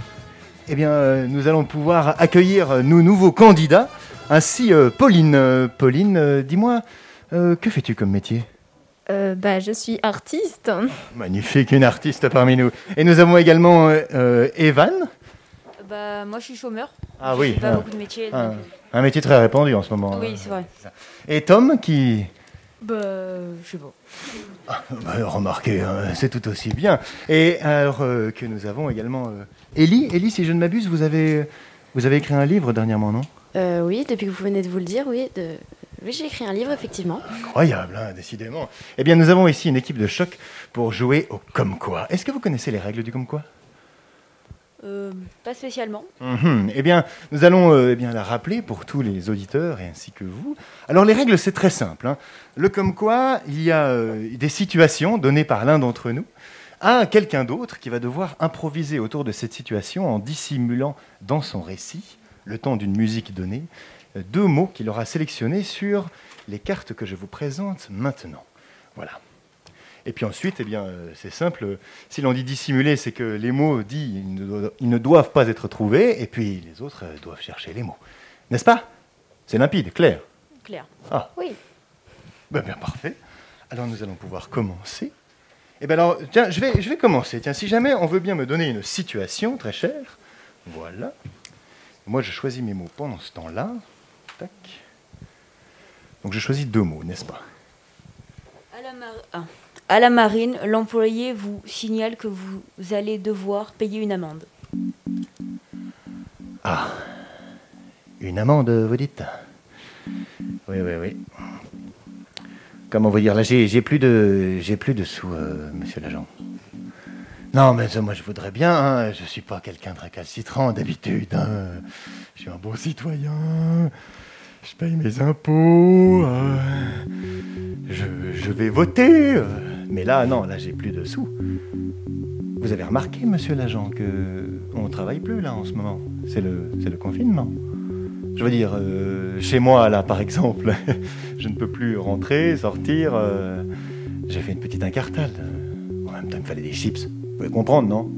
eh bien, euh, nous allons pouvoir accueillir nos nouveaux candidats. Ainsi, euh, Pauline. Pauline, euh, dis-moi, euh, que fais-tu comme métier? Euh, bah, je suis artiste. Magnifique, une artiste parmi nous. Et nous avons également euh, euh, Evan. Bah, moi, je suis chômeur. Ah oui. Pas ah, beaucoup de métiers. Donc- un métier très répandu en ce moment. Oui, c'est vrai. Et Tom qui... Bah, je sais pas. Bah, remarquez, hein, c'est tout aussi bien. Et alors euh, que nous avons également euh, Ellie. Ellie, si je ne m'abuse, vous avez, vous avez écrit un livre dernièrement, non? Euh, oui, depuis que vous venez de vous le dire, oui. De... Oui, j'ai écrit un livre, effectivement. Incroyable, hein, décidément. Eh bien, nous avons ici une équipe de choc pour jouer au Comme quoi. Est-ce que vous connaissez les règles du Comme quoi? Euh, pas spécialement. Mhm. Eh bien, nous allons euh, eh bien, la rappeler pour tous les auditeurs et ainsi que vous. Alors, les règles, c'est très simple. hein. Le comme quoi, il y a euh, des situations données par l'un d'entre nous à quelqu'un d'autre qui va devoir improviser autour de cette situation en dissimulant dans son récit, le temps d'une musique donnée, deux mots qu'il aura sélectionnés sur les cartes que je vous présente maintenant. Voilà. Et puis ensuite, eh bien, euh, c'est simple. Si l'on dit dissimuler, c'est que les mots dits, ils ne, doivent, ils ne doivent pas être trouvés, et puis les autres euh, doivent chercher les mots. N'est-ce pas? C'est limpide, clair. Claire. Ah, Oui. ben bien parfait. Alors nous allons pouvoir commencer. Eh bien alors, tiens, je vais, je vais commencer. Tiens, si jamais on veut bien me donner une situation, très chère, voilà. Moi, je choisis mes mots pendant ce temps-là. Tac. Donc je choisis deux mots, n'est-ce pas? À la, mar- ah. À la marine, l'employé vous signale que vous allez devoir payer une amende. Ah, une amende, vous dites? Oui, oui, oui. Comment vous dire Là, j'ai plus de, j'ai plus de sous, euh, monsieur l'agent. Non, mais moi, je voudrais bien. hein, Je suis pas quelqu'un de récalcitrant d'habitude. hein. Je suis un bon citoyen. Je paye mes impôts. euh, je, je vais voter. euh, Mais là, non, là, j'ai plus de sous. Vous avez remarqué, monsieur l'agent, que on travaille plus là en ce moment. C'est le, c'est le confinement. Je veux dire, euh, chez moi là, par exemple, je ne peux plus rentrer, sortir. J'ai fait une petite incartade. En même temps, il me fallait des chips. Vous pouvez comprendre, non?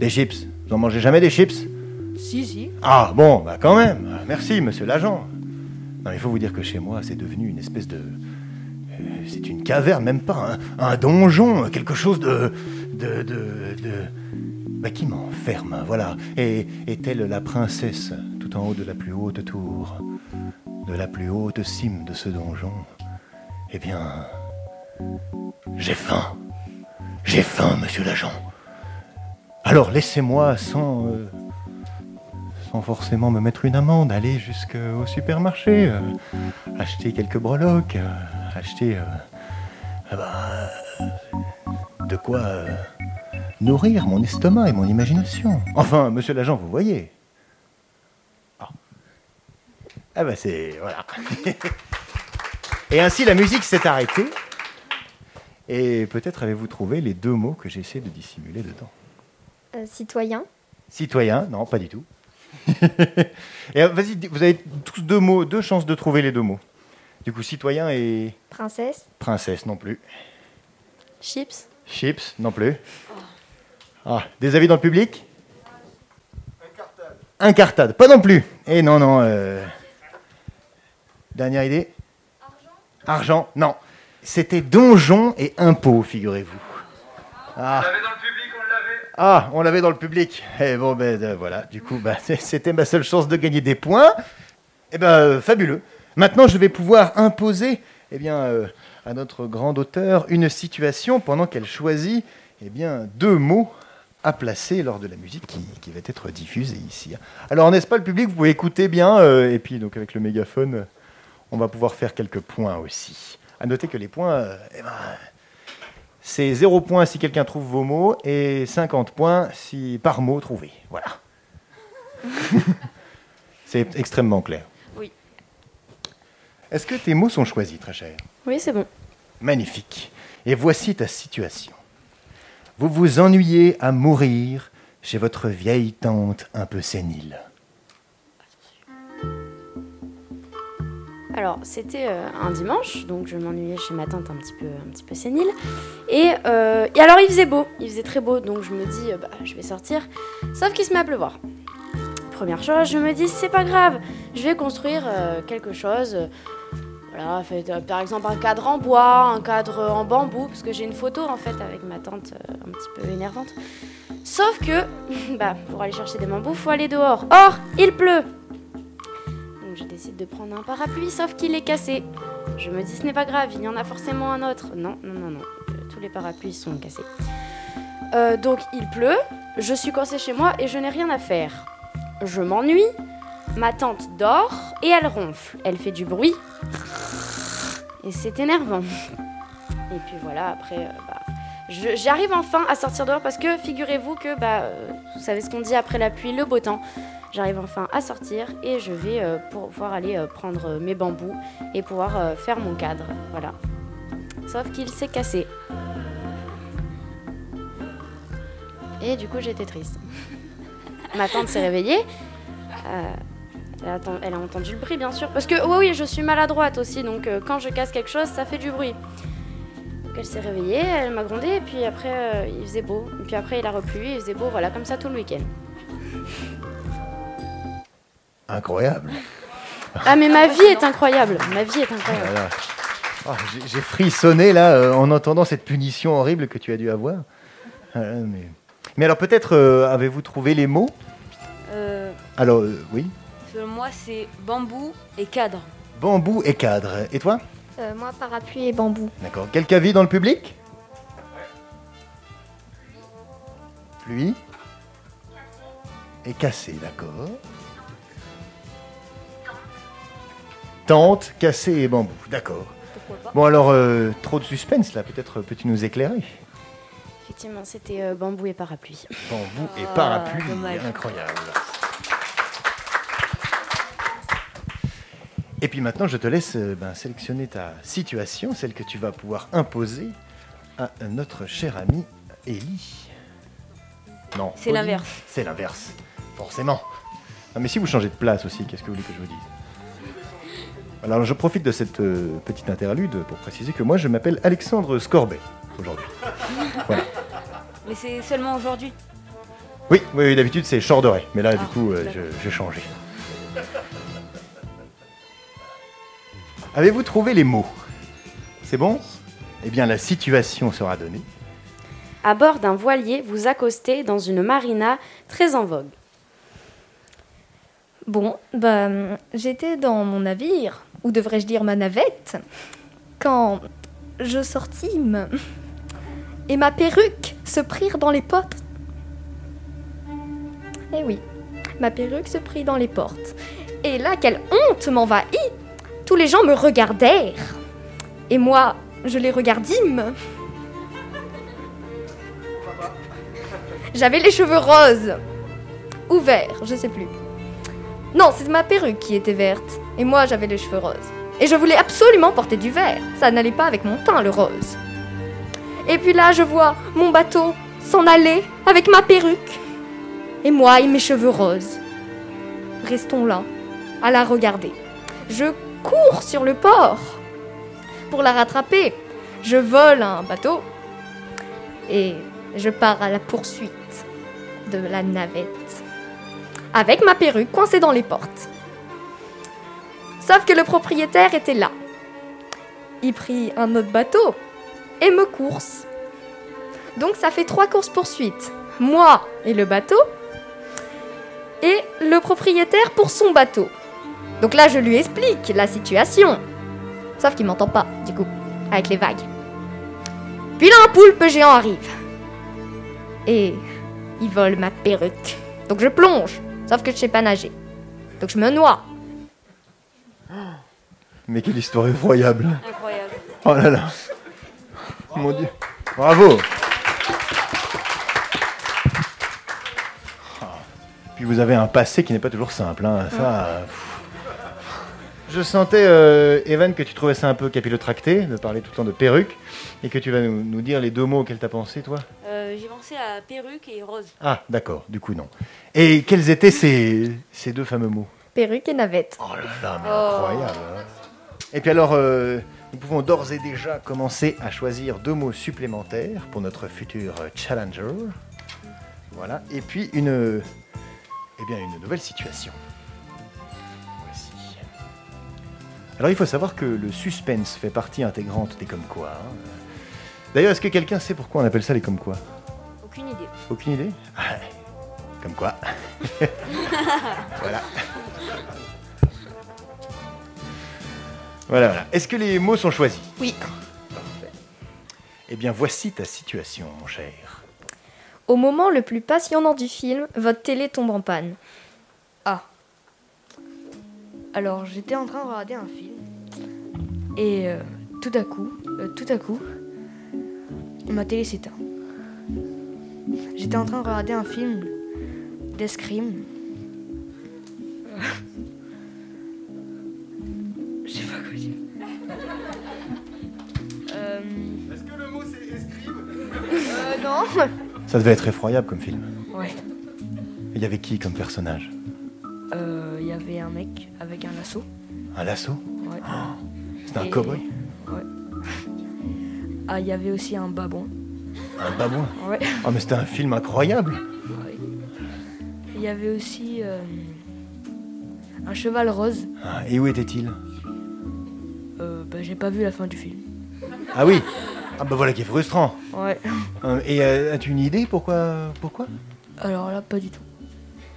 Des chips. Vous en mangez jamais des chips? Si, si. Ah bon, bah quand même. Merci, monsieur l'agent. Non, il faut vous dire que chez moi, c'est devenu une espèce de. euh, C'est une caverne, même pas un, donjon, quelque chose de. de. de. de- bah, qui m'enferme, voilà. Et, et telle la princesse, tout en haut de la plus haute tour, de la plus haute cime de ce donjon, eh bien. J'ai faim. J'ai faim, monsieur l'agent. Alors laissez-moi sans. euh, sans forcément me mettre une amende, aller jusqu'au supermarché, euh, acheter quelques breloques, euh, acheter euh, ah bah, de quoi nourrir mon estomac et mon imagination. Enfin, monsieur l'agent, vous voyez. Ah, ah bah c'est... Voilà. et ainsi la musique s'est arrêtée. Et peut-être avez-vous trouvé les deux mots que j'essaie de dissimuler dedans. Citoyen. Citoyen, non, pas du tout. et euh, vas-y, vous avez tous deux mots, deux chances de trouver les deux mots. Du coup, citoyen et Princesse. princesse non plus. Chips. Chips non plus. Ah, des avis dans le public? Incartade. Incartade, pas non plus. Et non, non. euh, Dernière idée Argent Argent, non. C'était donjon et impôt, figurez-vous. Ah. Ah, on l'avait dans le public. Et bon, ben euh, voilà, du coup, bah, c'était ma seule chance de gagner des points. Eh ben, euh, fabuleux. Maintenant, je vais pouvoir imposer eh bien, euh, à notre grande auteur une situation pendant qu'elle choisit eh bien, deux mots à placer lors de la musique qui, qui va être diffusée ici. Alors, n'est-ce pas le public? Vous pouvez écouter bien, et puis donc avec le mégaphone, on va pouvoir faire quelques points aussi. À noter que les points, eh ben, c'est 0 points si quelqu'un trouve vos mots et 50 points si par mot trouvé. Voilà. c'est extrêmement clair. Oui. Est-ce que tes mots sont choisis, très cher? Oui, c'est bon. Magnifique. Et voici ta situation. Vous vous ennuyez à mourir chez votre vieille tante un peu sénile. Alors, c'était euh, un dimanche, donc je m'ennuyais chez ma tante un petit peu, un petit peu sénile. Et, euh, alors, il faisait beau, il faisait très beau, donc je me dis, euh, bah, je vais sortir. Sauf qu'il se met à pleuvoir. Première chose, je me dis, c'est pas grave, je vais construire quelque chose. voilà, par exemple un cadre en bois, un cadre en bambou, parce que j'ai une photo en fait avec ma tante un petit peu énervante. Sauf que, bah, pour aller chercher des bambous, faut aller dehors. Or, il pleut. Je décide de prendre un parapluie, sauf qu'il est cassé. Je me dis ce n'est pas grave, il y en a forcément un autre. Non, non, non, non, tous les parapluies sont cassés. Euh, donc il pleut, je suis coincée chez moi et je n'ai rien à faire. Je m'ennuie, ma tante dort et elle ronfle. Elle fait du bruit. Et c'est énervant. Et puis voilà, après, euh, bah, j'arrive enfin à sortir dehors parce que figurez-vous que, bah, euh, vous savez ce qu'on dit après la pluie, le beau temps. J'arrive enfin à sortir et je vais euh, pouvoir aller euh, prendre euh, mes bambous et pouvoir faire mon cadre. Voilà. Sauf qu'il s'est cassé. Et du coup, j'étais triste. Ma tante s'est réveillée. Elle, a, entendu le bruit, bien sûr. Parce que, oui, oui, je suis maladroite aussi. Donc, quand je casse quelque chose, ça fait du bruit. Donc, elle s'est réveillée, elle m'a grondé. Et puis après, il faisait beau. Et puis après, il a replu, il faisait beau. Voilà, comme ça tout le week-end. Incroyable. Ah, mais ma vie est incroyable. Ma vie est incroyable. Voilà. Ah, j'ai- J'ai frissonné là euh, en entendant cette punition horrible que tu as dû avoir. Euh, mais... mais alors peut-être euh, avez-vous trouvé les mots Euh, Alors euh, oui. selon moi, c'est bambou et cadre. Bambou et cadre. Et toi Euh, moi, parapluie et bambou. D'accord. Quelqu'un vit dans le public Pluie Et cassé, d'accord. Tente, cassé et bambou, d'accord. Bon alors, euh, trop de suspense là, peut-être peux-tu nous éclairer? Effectivement, c'était euh, bambou et parapluie. Bambou et Ah, parapluie, dommage. incroyable. Et puis maintenant, je te laisse euh, ben, sélectionner ta situation, celle que tu vas pouvoir imposer à notre cher ami Ellie. Non. C'est Pauline. l'inverse. C'est l'inverse, forcément. Non, mais si vous changez de place aussi, qu'est-ce que vous voulez que je vous dise? Alors, je profite de cette euh, petite interlude pour préciser que moi, je m'appelle Alexandre Scorbet aujourd'hui. Voilà. Mais c'est seulement aujourd'hui? Oui, oui, oui, d'habitude c'est Chorderet, mais là du coup euh, j'ai changé. Avez-vous trouvé les mots? C'est bon? Eh bien la situation sera donnée. À bord d'un voilier, vous accostez dans une marina très en vogue. Bon, bah, j'étais dans mon navire, ou devrais-je dire ma navette, quand je sortîmes et ma perruque se prirent dans les portes. Eh oui, ma perruque se prit dans les portes. Et là, quelle honte m'envahit Tous les gens me regardèrent. Et moi, je les regardîmes. J'avais les cheveux roses. Ou verts, je sais plus. Non, c'est ma perruque qui était verte. Et moi, j'avais les cheveux roses. Et je voulais absolument porter du vert. Ça n'allait pas avec mon teint, le rose. Et puis là, je vois mon bateau s'en aller avec ma perruque. Et moi et mes cheveux roses. Restons là, à la regarder. Je cours sur le port pour la rattraper. Je vole un bateau et je pars à la poursuite de la navette avec ma perruque coincée dans les portes. Sauf que le propriétaire était là. Il prit un autre bateau et me course. Donc ça fait trois courses poursuites. Moi et le bateau. Et le propriétaire pour son bateau. Donc là je lui explique la situation. Sauf qu'il m'entend pas, du coup, avec les vagues. Puis là un poulpe géant arrive. Et il vole ma perruque. Donc je plonge. Sauf que je sais pas nager. Donc je me noie. Mais quelle histoire effroyable Incroyable. Oh là là Mon Dieu Bravo. Puis vous avez un passé qui n'est pas toujours simple, hein, ça... euh. Je sentais, euh, Evan, que tu trouvais ça un peu capillotracté, de parler tout le temps de perruque, et que tu vas nous, nous dire les deux mots auxquels t'as pensé, toi? Euh, J'ai pensé à perruque et rose. Ah, d'accord, du coup non. Et quels étaient ces, ces deux fameux mots? Perruque et navette. Oh là là, mais incroyable hein. Et puis alors, euh, nous pouvons d'ores et déjà commencer à choisir deux mots supplémentaires pour notre futur challenger. Voilà. Et puis une, eh bien, une nouvelle situation. Voici. Alors il faut savoir que le suspense fait partie intégrante des comme quoi. hein. D'ailleurs, est-ce que quelqu'un sait pourquoi on appelle ça les comme quoi? Aucune idée. Aucune idée? Ah, Comme quoi Voilà. Voilà, voilà. Est-ce que les mots sont choisis? Oui. Eh bien, voici ta situation, mon cher. Au moment le plus passionnant du film, votre télé tombe en panne. Ah. Alors j'étais en train de regarder un film et euh, tout à coup, euh, tout à coup, ma télé s'éteint. J'étais en train de regarder un film d'escrime. Je sais pas quoi dire. Euh, Est-ce que le mot c'est escrime euh, non. Ça devait être effroyable comme film. Ouais. Il y avait qui comme personnage? Euh, Il y avait un mec avec un lasso. Un lasso? Ouais. C'était un Et- cow-boy. Ah, il y avait aussi un babouin. Un babouin Ouais. Oh, mais c'était un film incroyable Il y avait aussi euh, un cheval rose. Ah, Et où était-il? Euh, bah, j'ai pas vu la fin du film. Ah oui Ah bah voilà qui est frustrant. Ouais. Euh, Et euh, as-tu une idée pourquoi Pourquoi? Alors là, pas du tout.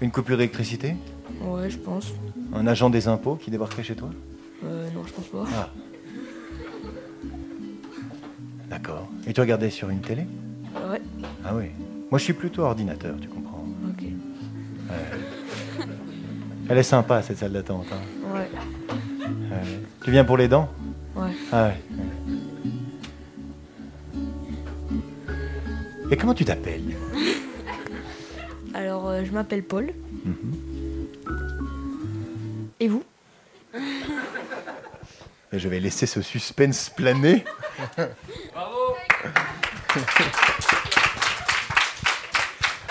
Une coupure d'électricité? Ouais, je pense. Un agent des impôts qui débarquerait chez toi? Euh, non, je pense pas. Ah. D'accord. Et tu regardais sur une télé? Ouais. Ah oui. Moi je suis plutôt ordinateur, tu comprends. Ok. Ouais. Elle est sympa cette salle d'attente. hein. Ouais. Ouais. Tu viens pour les dents? Ouais. Ah ouais. Et comment tu t'appelles? Alors, euh, je m'appelle Paul. Mhm. Et vous? Et Je vais laisser ce suspense planer.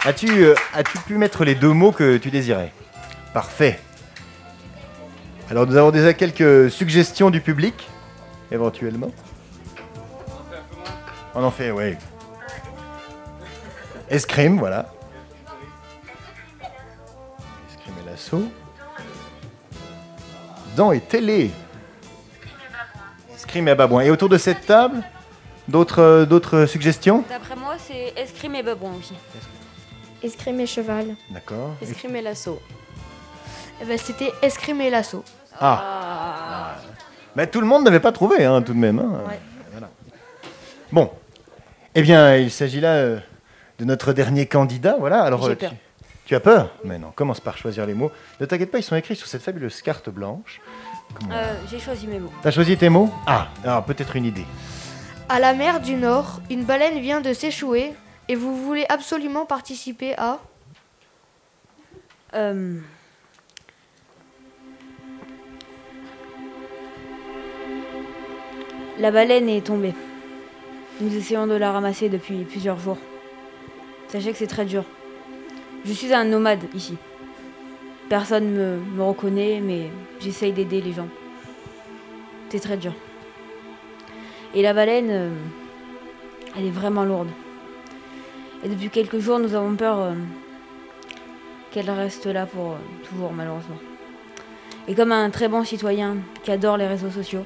As-tu euh, as-tu pu mettre les deux mots que tu désirais? Parfait. Alors nous avons déjà quelques suggestions du public, éventuellement. On en fait, oui. Escrime, voilà. Escrime et l'assaut. Dents et télé. Escrime et babouin. Et autour de cette table, d'autres euh, d'autres suggestions D'après moi, c'est escrime et babouin aussi. Escrime et cheval. D'accord. Escrime et lasso. Eh ben, c'était escrime et lasso. Ah. Mais tout le monde n'avait pas trouvé, hein, tout de même. hein. Voilà. Bon. Eh bien, il s'agit là euh, de notre dernier candidat. Voilà. Alors, J'ai euh, tu, peur. tu as peur? Mais non, commence par choisir les mots. Ne t'inquiète pas, ils sont écrits sur cette fabuleuse carte blanche. Euh, J'ai choisi mes mots. T'as choisi tes mots? Ah, alors peut-être une idée. À la mer du Nord, une baleine vient de s'échouer et vous voulez absolument participer à? Euh, La baleine est tombée. Nous essayons de la ramasser depuis plusieurs jours. Sachez que c'est très dur. Je suis un nomade ici. Personne me, me reconnaît, mais j'essaye d'aider les gens. C'est très dur. Et la baleine, euh, elle est vraiment lourde. Et depuis quelques jours, nous avons peur euh, qu'elle reste là pour euh, toujours, malheureusement. Et comme un très bon citoyen qui adore les réseaux sociaux,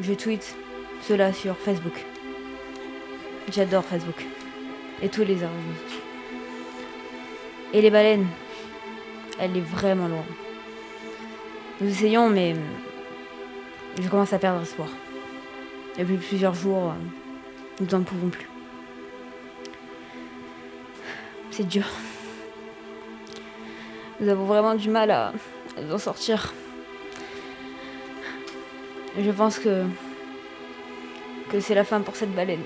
je tweete cela sur Facebook. J'adore Facebook. Et tous les réseaux sociaux. Et les baleines, elle est vraiment lourde. Nous essayons, mais je commence à perdre espoir. Depuis plusieurs jours, nous n'en pouvons plus. C'est dur. Nous avons vraiment du mal à, en sortir. Je pense que que c'est la fin pour cette baleine.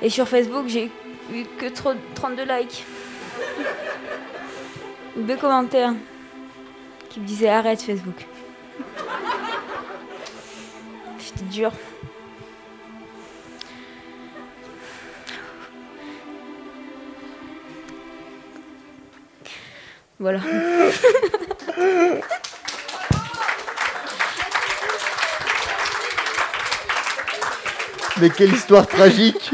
Et sur Facebook, j'ai eu que trop- 32 likes. Deux commentaires qui me disaient arrête Facebook. C'était dur. Voilà. Mais quelle histoire tragique.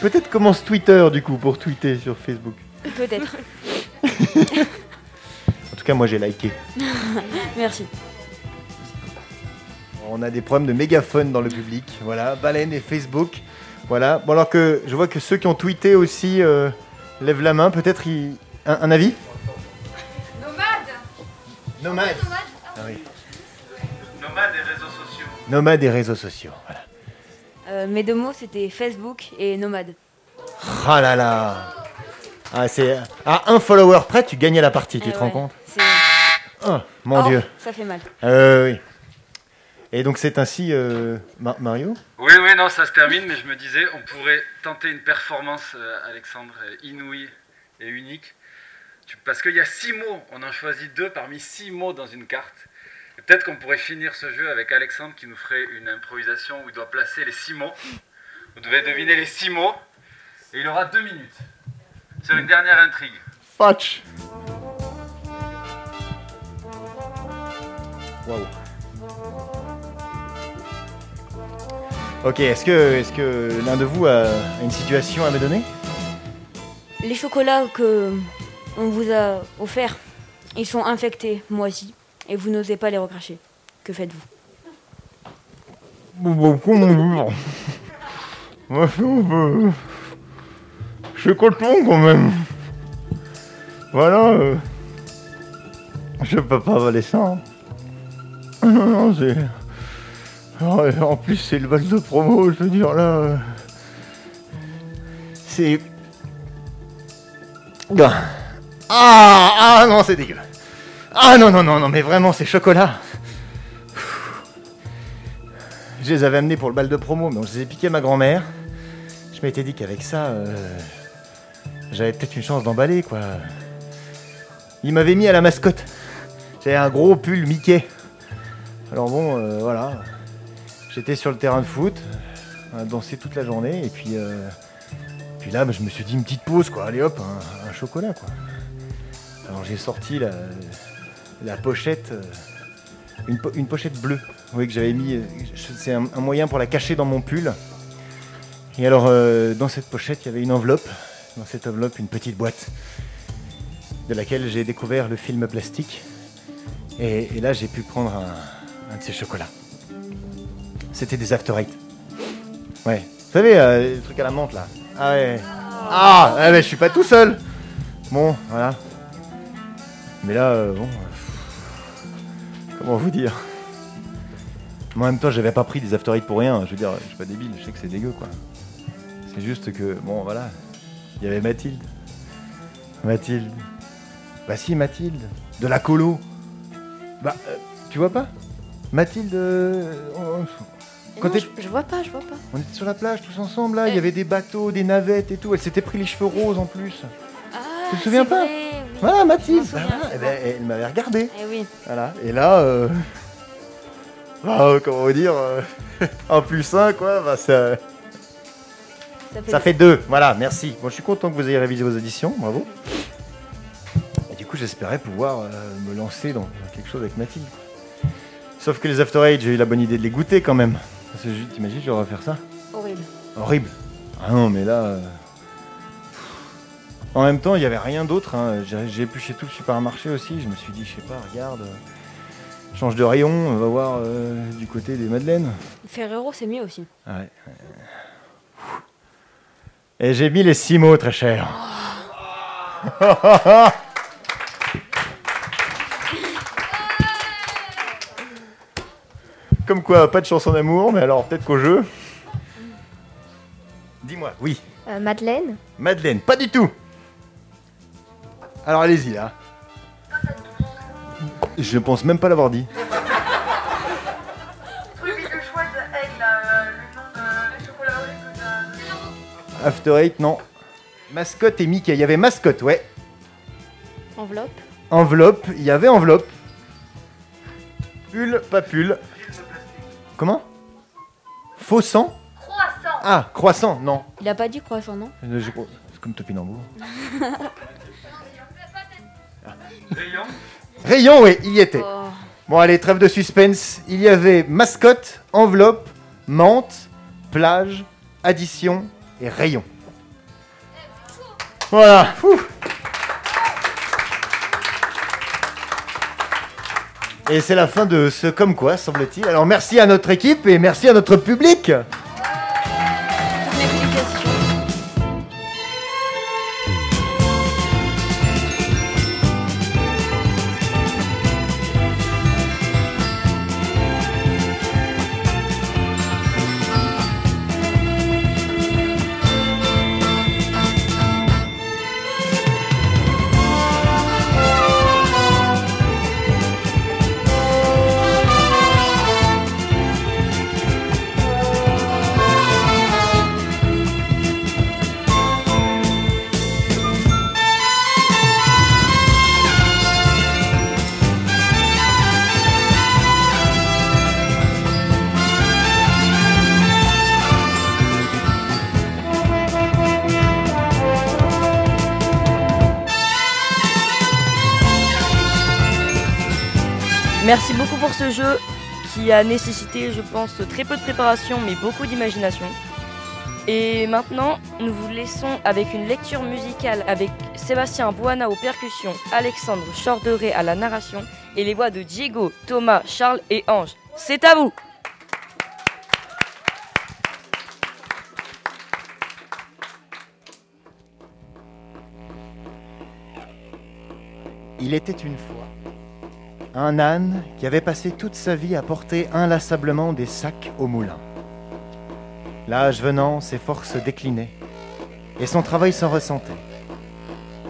Peut-être commence Twitter du coup pour tweeter sur Facebook. Peut-être. En tout cas, moi j'ai liké. Merci. On a des problèmes de mégaphone dans le public. Voilà, baleine et Facebook. Voilà. Bon, alors que je vois que ceux qui ont tweeté aussi euh, lèvent la main. Peut-être ils- un, un avis? Nomade Nomade. Ah oui. Nomade des réseaux sociaux. Nomade des réseaux sociaux. Voilà. Euh, mes deux mots, c'était Facebook et nomade. Ah là là. Ah, c'est à un follower près, tu gagnais la partie. tu Eh te ouais, rends compte c'est- Oh, mon Oh, Dieu. Ça fait mal. Euh, oui. Et donc c'est ainsi, euh, Ma- Mario Oui, oui, non, ça se termine, mais je me disais, on pourrait tenter une performance, euh, Alexandre, inouïe et unique. Tu- Parce qu'il y a six mots, on en choisit deux parmi six mots dans une carte. Et Peut-être qu'on pourrait finir ce jeu avec Alexandre qui nous ferait une improvisation où il doit placer les six mots. Vous devez deviner les six mots. Et il aura deux minutes sur une dernière intrigue. Fudge. Waouh. Ok, est-ce que, est que l'un de vous a une situation à me donner? Les chocolats que on vous a offerts, ils sont infectés, moisis. Et vous n'osez pas les recracher. Que faites-vous? Moi, je suis content quand même. Voilà. euh, Je peux pas avaler ça. hein. Non, non, c'est. En plus, c'est le bal de promo, je veux dire, là. euh, C'est. Ah, ah non, c'est dégueu. Ah non, non, non, non, mais vraiment, ces chocolats. Je les avais amenés pour le bal de promo, mais on les ai piqués à ma grand-mère. Je m'étais dit qu'avec ça, euh, j'avais peut-être une chance d'emballer, quoi. Il m'avait mis à la mascotte. J'avais un gros pull Mickey. Alors bon, euh, voilà. J'étais sur le terrain de foot, a dansé toute la journée, et puis, euh, puis là, bah, je me suis dit une petite pause, quoi. Allez hop, un, un chocolat, quoi. Alors j'ai sorti la, la pochette, euh, une, po- une pochette bleue, oui, que j'avais mis. euh, C'est un, moyen pour la cacher dans mon pull. Et alors, euh, dans cette pochette, il y avait une enveloppe. Dans cette enveloppe, une petite boîte de laquelle j'ai découvert le film plastique. Et, là, j'ai pu prendre un, de ces chocolats. C'était des After Eight. Ouais. Vous savez, les trucs à la menthe là. Ah ouais. Ah, ah mais je suis pas tout seul. Bon, voilà. Mais là, bon. Euh, comment vous dire Mais En même temps, j'avais pas pris des After Eight pour rien. Je veux dire, je suis pas débile, je sais que c'est dégueu quoi. C'est juste que, bon, voilà. Il y avait Mathilde. Mathilde. Bah si, Mathilde. De la colo. Bah, euh, tu vois pas Mathilde. euh, on- quand Non, t'es- je, je vois pas, je vois pas. on était sur la plage tous ensemble là, il y avait des bateaux, des navettes et tout. Elle s'était pris les cheveux roses en plus. tu te souviens pas Voilà, Mathilde. Bah voilà, eh ben, elle m'avait regardé. Eh oui. Voilà. Et là, euh... bah, euh, comment vous dire, euh, un plus un quoi, bah ça. Ça fait deux. Voilà, merci. Bon, je suis content que vous ayez révisé vos auditions, bravo. Et du coup, j'espérais pouvoir euh, me lancer dans quelque chose avec Mathilde. Sauf que les After Eight, j'ai eu la bonne idée de les goûter quand même. Parce que je- t'imagines, je vais refaire ça Horrible. Horrible. Ah non, mais là. En même temps, il n'y avait rien d'autre. hein. J'ai j'ai épluché tout le supermarché aussi. Je me suis dit, je sais pas, regarde. euh, Change de rayon, on va voir euh, du côté des Madeleines. Ferrero, c'est mieux aussi. Ah ouais. Et j'ai mis les six mots, très cher. Comme quoi, pas de chanson d'amour, mais alors peut-être qu'au jeu. Dis-moi, oui. Euh, Madeleine? Madeleine, pas du tout. Alors allez-y là. Je pense même pas l'avoir dit. After Eight, non. Mascotte et Mickey. Il y avait mascotte, ouais. Enveloppe. Enveloppe, il y avait enveloppe. Pull, pas pull. Comment? Faux sang? Croissant. Ah, croissant, non. Il a pas dit croissant, non? Je- C'est comme topinambour. Rayon Rayon, oui, il y était. Oh. Bon, allez, trêve de suspense. Il y avait mascotte, enveloppe, menthe, plage, addition et rayon. Voilà. Ouh. Et c'est la fin de ce comme quoi, semble-t-il. Alors merci à notre équipe et merci à notre public. Merci beaucoup pour ce jeu qui a nécessité, je pense, très peu de préparation mais beaucoup d'imagination. Et maintenant, nous vous laissons avec une lecture musicale avec Sébastien Boana aux percussions, Alexandre Chorderet à la narration et les voix de Diego, Thomas, Charles et Ange. C'est à vous Il était une fois un âne qui avait passé toute sa vie à porter inlassablement des sacs au moulin. L'âge venant, ses forces déclinaient, et son travail s'en ressentait.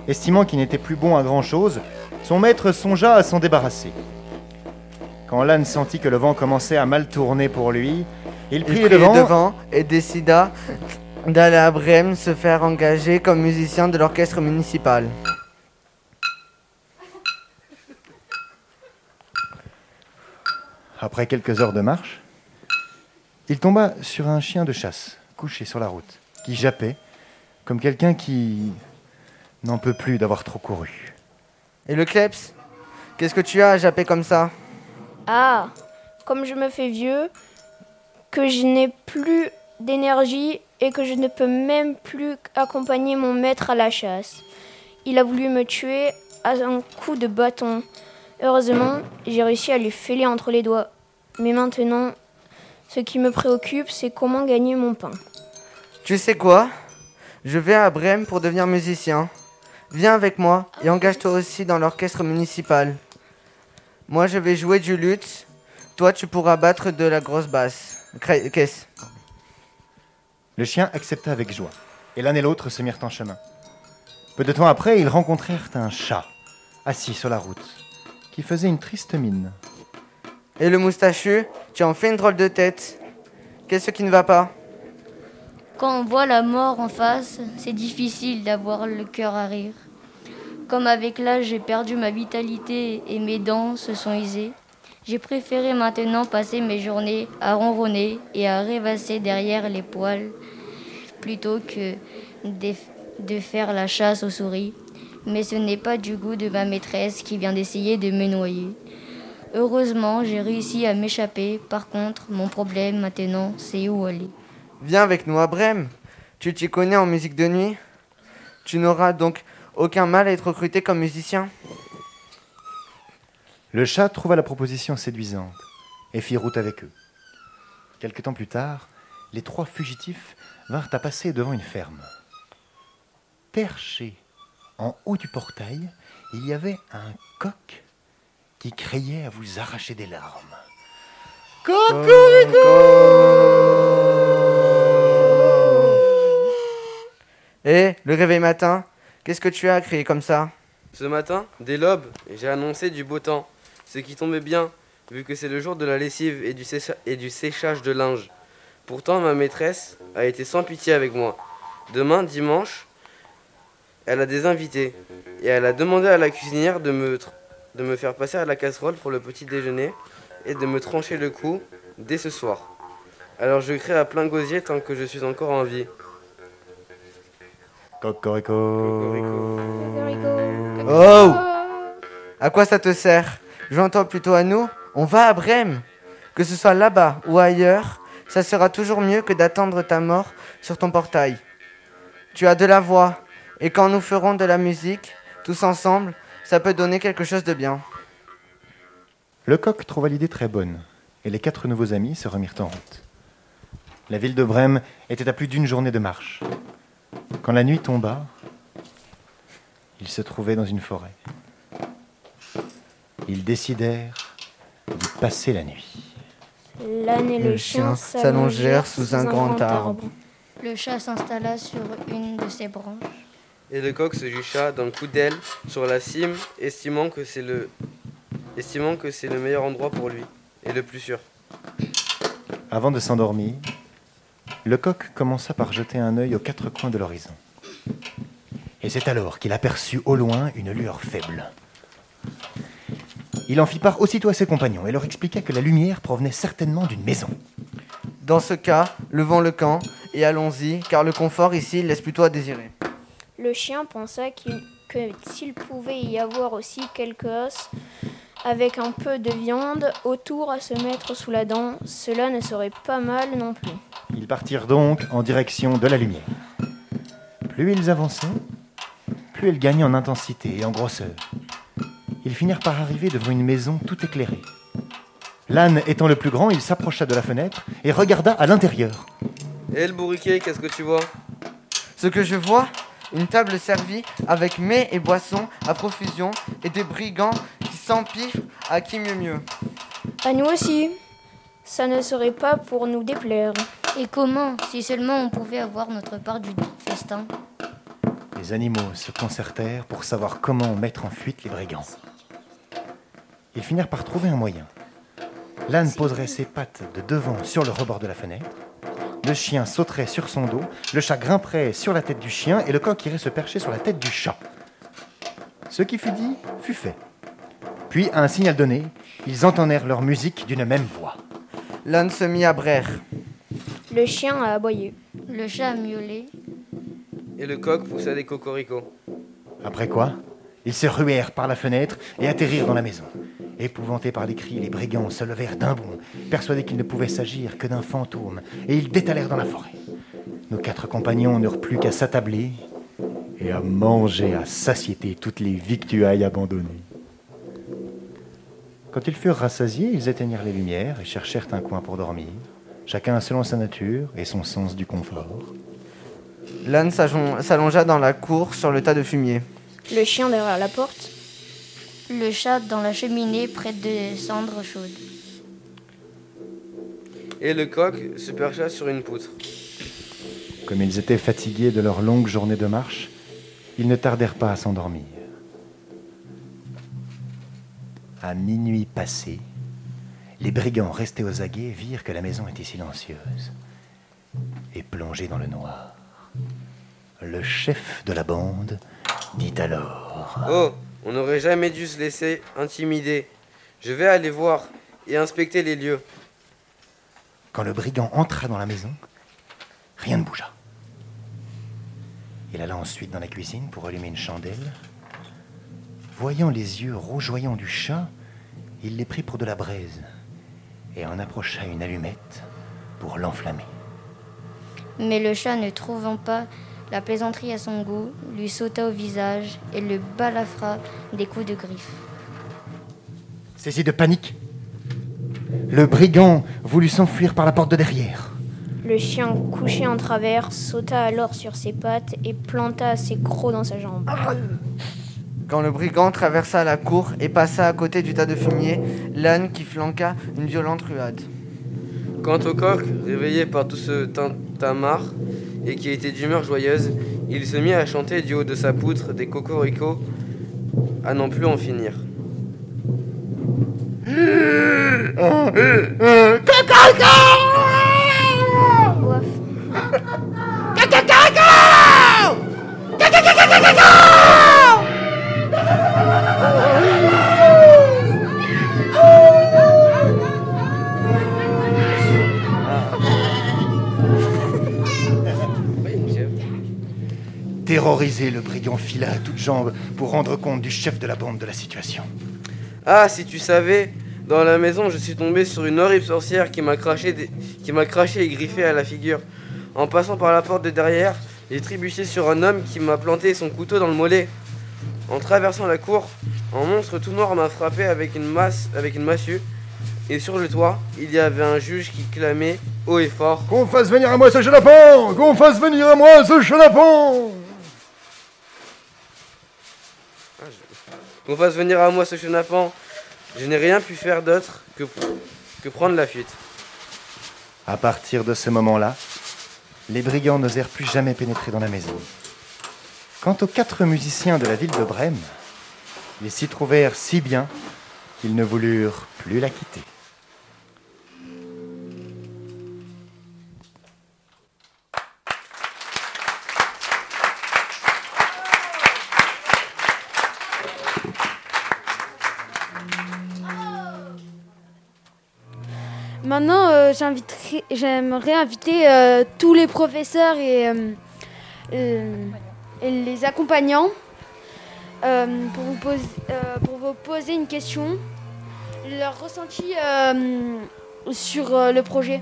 Estimant qu'il n'était plus bon à grand-chose, son maître songea à s'en débarrasser. Quand l'âne sentit que le vent commençait à mal tourner pour lui, il prit, prit le devant, le devant et décida d'aller à Brême se faire engager comme musicien de l'orchestre municipal. Après quelques heures de marche, il tomba sur un chien de chasse, couché sur la route, qui jappait, comme quelqu'un qui n'en peut plus d'avoir trop couru. Et le kleps Qu'est-ce que tu as à japper comme ça? Ah, comme je me fais vieux, que je n'ai plus d'énergie et que je ne peux même plus accompagner mon maître à la chasse. Il a voulu me tuer à un coup de bâton. Heureusement, j'ai réussi à lui fêler entre les doigts. Mais maintenant, ce qui me préoccupe, c'est comment gagner mon pain. Tu sais quoi? Je vais à Brême pour devenir musicien. Viens avec moi et engage-toi aussi dans l'orchestre municipal. Moi, je vais jouer du luth. Toi, tu pourras battre de la grosse basse. Qu'est-ce Le chien accepta avec joie, et l'un et l'autre se mirent en chemin. Peu de temps après, ils rencontrèrent un chat, assis sur la route, qui faisait une triste mine. Et le moustachu Tu en fais une drôle de tête. Qu'est-ce qui ne va pas? Quand on voit la mort en face, c'est difficile d'avoir le cœur à rire. Comme avec l'âge, j'ai perdu ma vitalité et mes dents se sont usées. J'ai préféré maintenant passer mes journées à ronronner et à rêvasser derrière les poils plutôt que de, de faire la chasse aux souris. Mais ce n'est pas du goût de ma maîtresse qui vient d'essayer de me noyer. Heureusement, j'ai réussi à m'échapper. Par contre, mon problème maintenant, c'est où aller. Viens avec nous à Brême. Tu t'y connais en musique de nuit? Tu n'auras donc aucun mal à être recruté comme musicien? Le chat trouva la proposition séduisante et fit route avec eux. Quelque temps plus tard, les trois fugitifs vinrent à passer devant une ferme. Perché en haut du portail, il y avait un coq qui criait à vous arracher des larmes. Et le réveil matin, qu'est-ce que tu as à crier comme ça? Ce matin, dès l'aube, j'ai annoncé du beau temps, ce qui tombait bien, vu que c'est le jour de la lessive et du, sécha- et du séchage de linge. Pourtant, ma maîtresse a été sans pitié avec moi. Demain, dimanche, elle a des invités, et elle a demandé à la cuisinière de me, de me faire passer à la casserole pour le petit déjeuner et de me trancher le cou dès ce soir. Alors je crie à plein gosier tant que je suis encore en vie. Cocorico. Oh À quoi ça te sert? J'entends plutôt à nous. On va à Brême. Que ce soit là-bas ou ailleurs, ça sera toujours mieux que d'attendre ta mort sur ton portail. Tu as de la voix, et quand nous ferons de la musique, tous ensemble, ça peut donner quelque chose de bien. Le coq trouva l'idée très bonne, et les quatre nouveaux amis se remirent en route. La ville de Brême était à plus d'une journée de marche. Quand la nuit tomba, ils se trouvaient dans une forêt. Ils décidèrent d'y passer la nuit. L'âne et le, Le chien chien s'allongèrent sous un grand arbre. Le chat s'installa sur une de ses branches. Et le coq se jucha d'un coup d'aile sur la cime, estimant que c'est le estimant que c'est le meilleur endroit pour lui et le plus sûr. Avant de s'endormir, le coq commença par jeter un œil aux quatre coins de l'horizon. Et c'est alors qu'il aperçut au loin une lueur faible. Il en fit part aussitôt à ses compagnons et leur expliqua que la lumière provenait certainement d'une maison. Dans ce cas, levons le camp et allons-y, car le confort ici laisse plutôt à désirer. Le chien pensa qu'il- que s'il pouvait y avoir aussi quelques os avec un peu de viande autour à se mettre sous la dent, cela ne serait pas mal non plus. Ils partirent donc en direction de la lumière. Plus ils avançaient, plus elle gagnait en intensité et en grosseur. Ils finirent par arriver devant une maison tout éclairée. L'âne étant le plus grand, il s'approcha de la fenêtre et regarda à l'intérieur. Et le bourriquet, qu'est-ce que tu vois? Ce que je vois, une table servie avec mets et boissons à profusion et des brigands qui s'empiffrent à qui mieux mieux. À nous aussi. Ça ne serait pas pour nous déplaire. Et comment Si seulement on pouvait avoir notre part du festin? Les animaux se concertèrent pour savoir comment mettre en fuite les brigands. Ils finirent par trouver un moyen. L'âne poserait ses pattes de devant sur le rebord de la fenêtre, le chien sauterait sur son dos, le chat grimperait sur la tête du chien et le coq irait se percher sur la tête du chat. Ce qui fut dit fut fait. Puis, à un signal donné, ils entendèrent leur musique d'une même voix. L'âne se mit à braire. Le chien a aboyé. Le chat a miaulé. Et le coq poussa des cocoricots. Après quoi, ils se ruèrent par la fenêtre et atterrirent dans la maison. Épouvantés par les cris, les brigands se levèrent d'un bond, persuadés qu'il ne pouvait s'agir que d'un fantôme, et ils détalèrent dans la forêt. Nos quatre compagnons n'eurent plus qu'à s'attabler et à manger à satiété toutes les victuailles abandonnées. Quand ils furent rassasiés, ils éteignirent les lumières et cherchèrent un coin pour dormir, chacun selon sa nature et son sens du confort. L'âne s'allon- s'allongea dans la cour sur le tas de fumier. Le chien derrière la porte. Le chat dans la cheminée près des cendres chaudes. Et le coq se percha sur une poutre. Comme ils étaient fatigués de leur longue journée de marche, ils ne tardèrent pas à s'endormir. À minuit passé, les brigands restés aux aguets virent que la maison était silencieuse et plongée dans le noir. Le chef de la bande dit alors Oh, on n'aurait jamais dû se laisser intimider. Je vais aller voir et inspecter les lieux. Quand le brigand entra dans la maison, rien ne bougea. Il alla ensuite dans la cuisine pour allumer une chandelle. Voyant les yeux rougeoyants du chat, il les prit pour de la braise et en approcha une allumette pour l'enflammer. Mais le chat, ne trouvant pas la plaisanterie à son goût, lui sauta au visage et le balafra des coups de griffe. Saisi de panique, le brigand voulut s'enfuir par la porte de derrière. Le chien couché en travers sauta alors sur ses pattes et planta ses crocs dans sa jambe. Quand le brigand traversa la cour et passa à côté du tas de fumier, l'âne qui flanqua une violente ruade. Quant au coq, réveillé par tout ce tintamarre et qui était d'humeur joyeuse, il se mit à chanter du haut de sa poutre des cocoricots à n'en plus en finir. Le brigand fila à toutes jambes pour rendre compte du chef de la bande de la situation. Ah, si tu savais, dans la maison, je suis tombé sur une horrible sorcière qui m'a craché, des- qui m'a craché et griffé à la figure. En passant par la porte de derrière, j'ai trébuché sur un homme qui m'a planté son couteau dans le mollet. En traversant la cour, un monstre tout noir m'a frappé avec une masse, avec une massue. Et sur le toit, il y avait un juge qui clamait haut et fort. Qu'on fasse venir à moi ce chenapan Qu'on fasse venir à moi ce chenapan Qu'on fasse venir à moi ce chenapan. Je n'ai rien pu faire d'autre que, que prendre la fuite. À partir de ce moment-là, les brigands n'osèrent plus jamais pénétrer dans la maison. Quant aux quatre musiciens de la ville de Brême, ils s'y trouvèrent si bien qu'ils ne voulurent plus la quitter. Maintenant, euh, j'aimerais inviter euh, tous les professeurs et, euh, les accompagnants pour, vous poser, pour vous poser une question. leur ressenti sur le projet.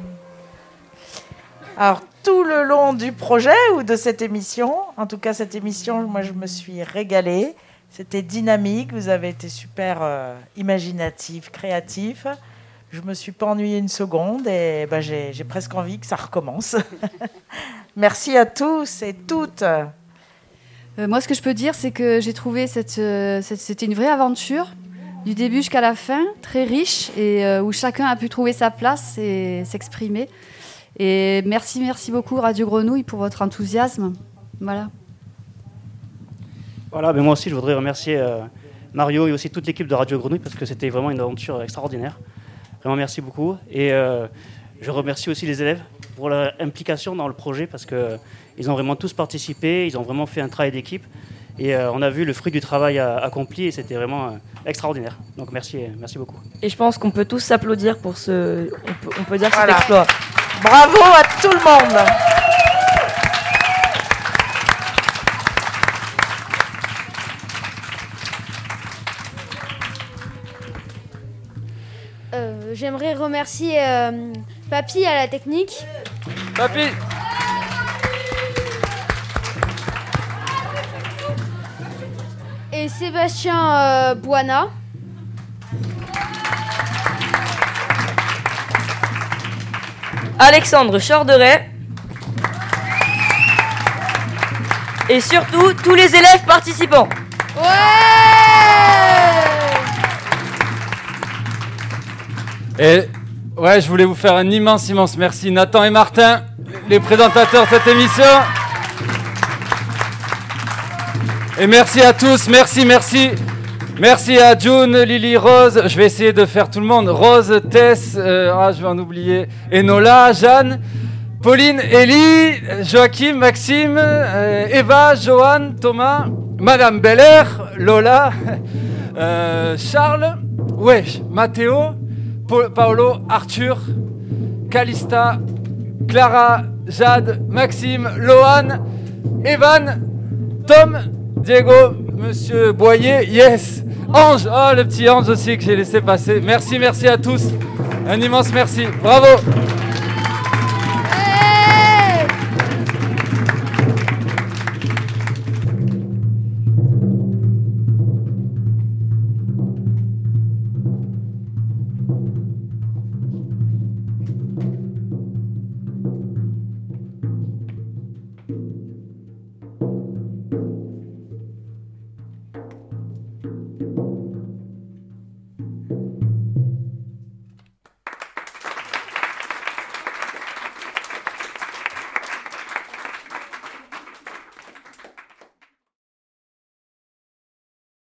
Alors, tout le long du projet ou de cette émission, en tout cas, cette émission, moi, je me suis régalée. C'était dynamique, vous avez été super imaginatif, créatif. Je me suis pas ennuyée une seconde et bah, j'ai j'ai presque envie que ça recommence. Merci à tous et toutes. Euh, moi, ce que je peux dire, c'est que j'ai trouvé cette, euh, cette- c'était une vraie aventure, du début jusqu'à la fin, très riche et euh, où chacun a pu trouver sa place et s'exprimer. Et merci, merci beaucoup Radio Grenouille pour votre enthousiasme. Voilà. Voilà, mais moi aussi, je voudrais remercier euh, Mario et aussi toute l'équipe de Radio Grenouille parce que c'était vraiment une aventure extraordinaire. Vraiment, merci beaucoup. Et euh, je remercie aussi les élèves pour leur implication dans le projet parce qu'ils ont vraiment tous participé, ils ont vraiment fait un travail d'équipe. Et euh, on a vu le fruit du travail euh, accompli et c'était vraiment euh, extraordinaire. Donc merci, merci beaucoup. Et je pense qu'on peut tous s'applaudir pour ce. On peut, on peut dire Voilà. cet exploit. Bravo à tout le monde. J'aimerais remercier euh, Papy à la technique. Papy Et Sébastien euh, Boana. Alexandre Chorderet. Et surtout, tous les élèves participants. Et ouais, je voulais vous faire un immense, immense merci. Nathan et Martin, les présentateurs de cette émission. Et merci à tous, merci, merci. Merci à June, Lily, Rose. Je vais essayer de faire tout le monde. Rose, Tess, euh, ah, je vais en oublier. Enola, Jeanne, Pauline, Ellie, Joachim, Maxime, euh, Eva, Johan, Thomas, Madame Belair, Lola, euh, Charles, wesh, Matteo, Pa- Paolo, Arthur, Calista, Clara, Jade, Maxime, Lohan, Evan, Tom, Diego, Monsieur Boyer, yes, Ange, oh le petit Ange aussi que j'ai laissé passer. Merci, merci à tous. Un immense merci. Bravo.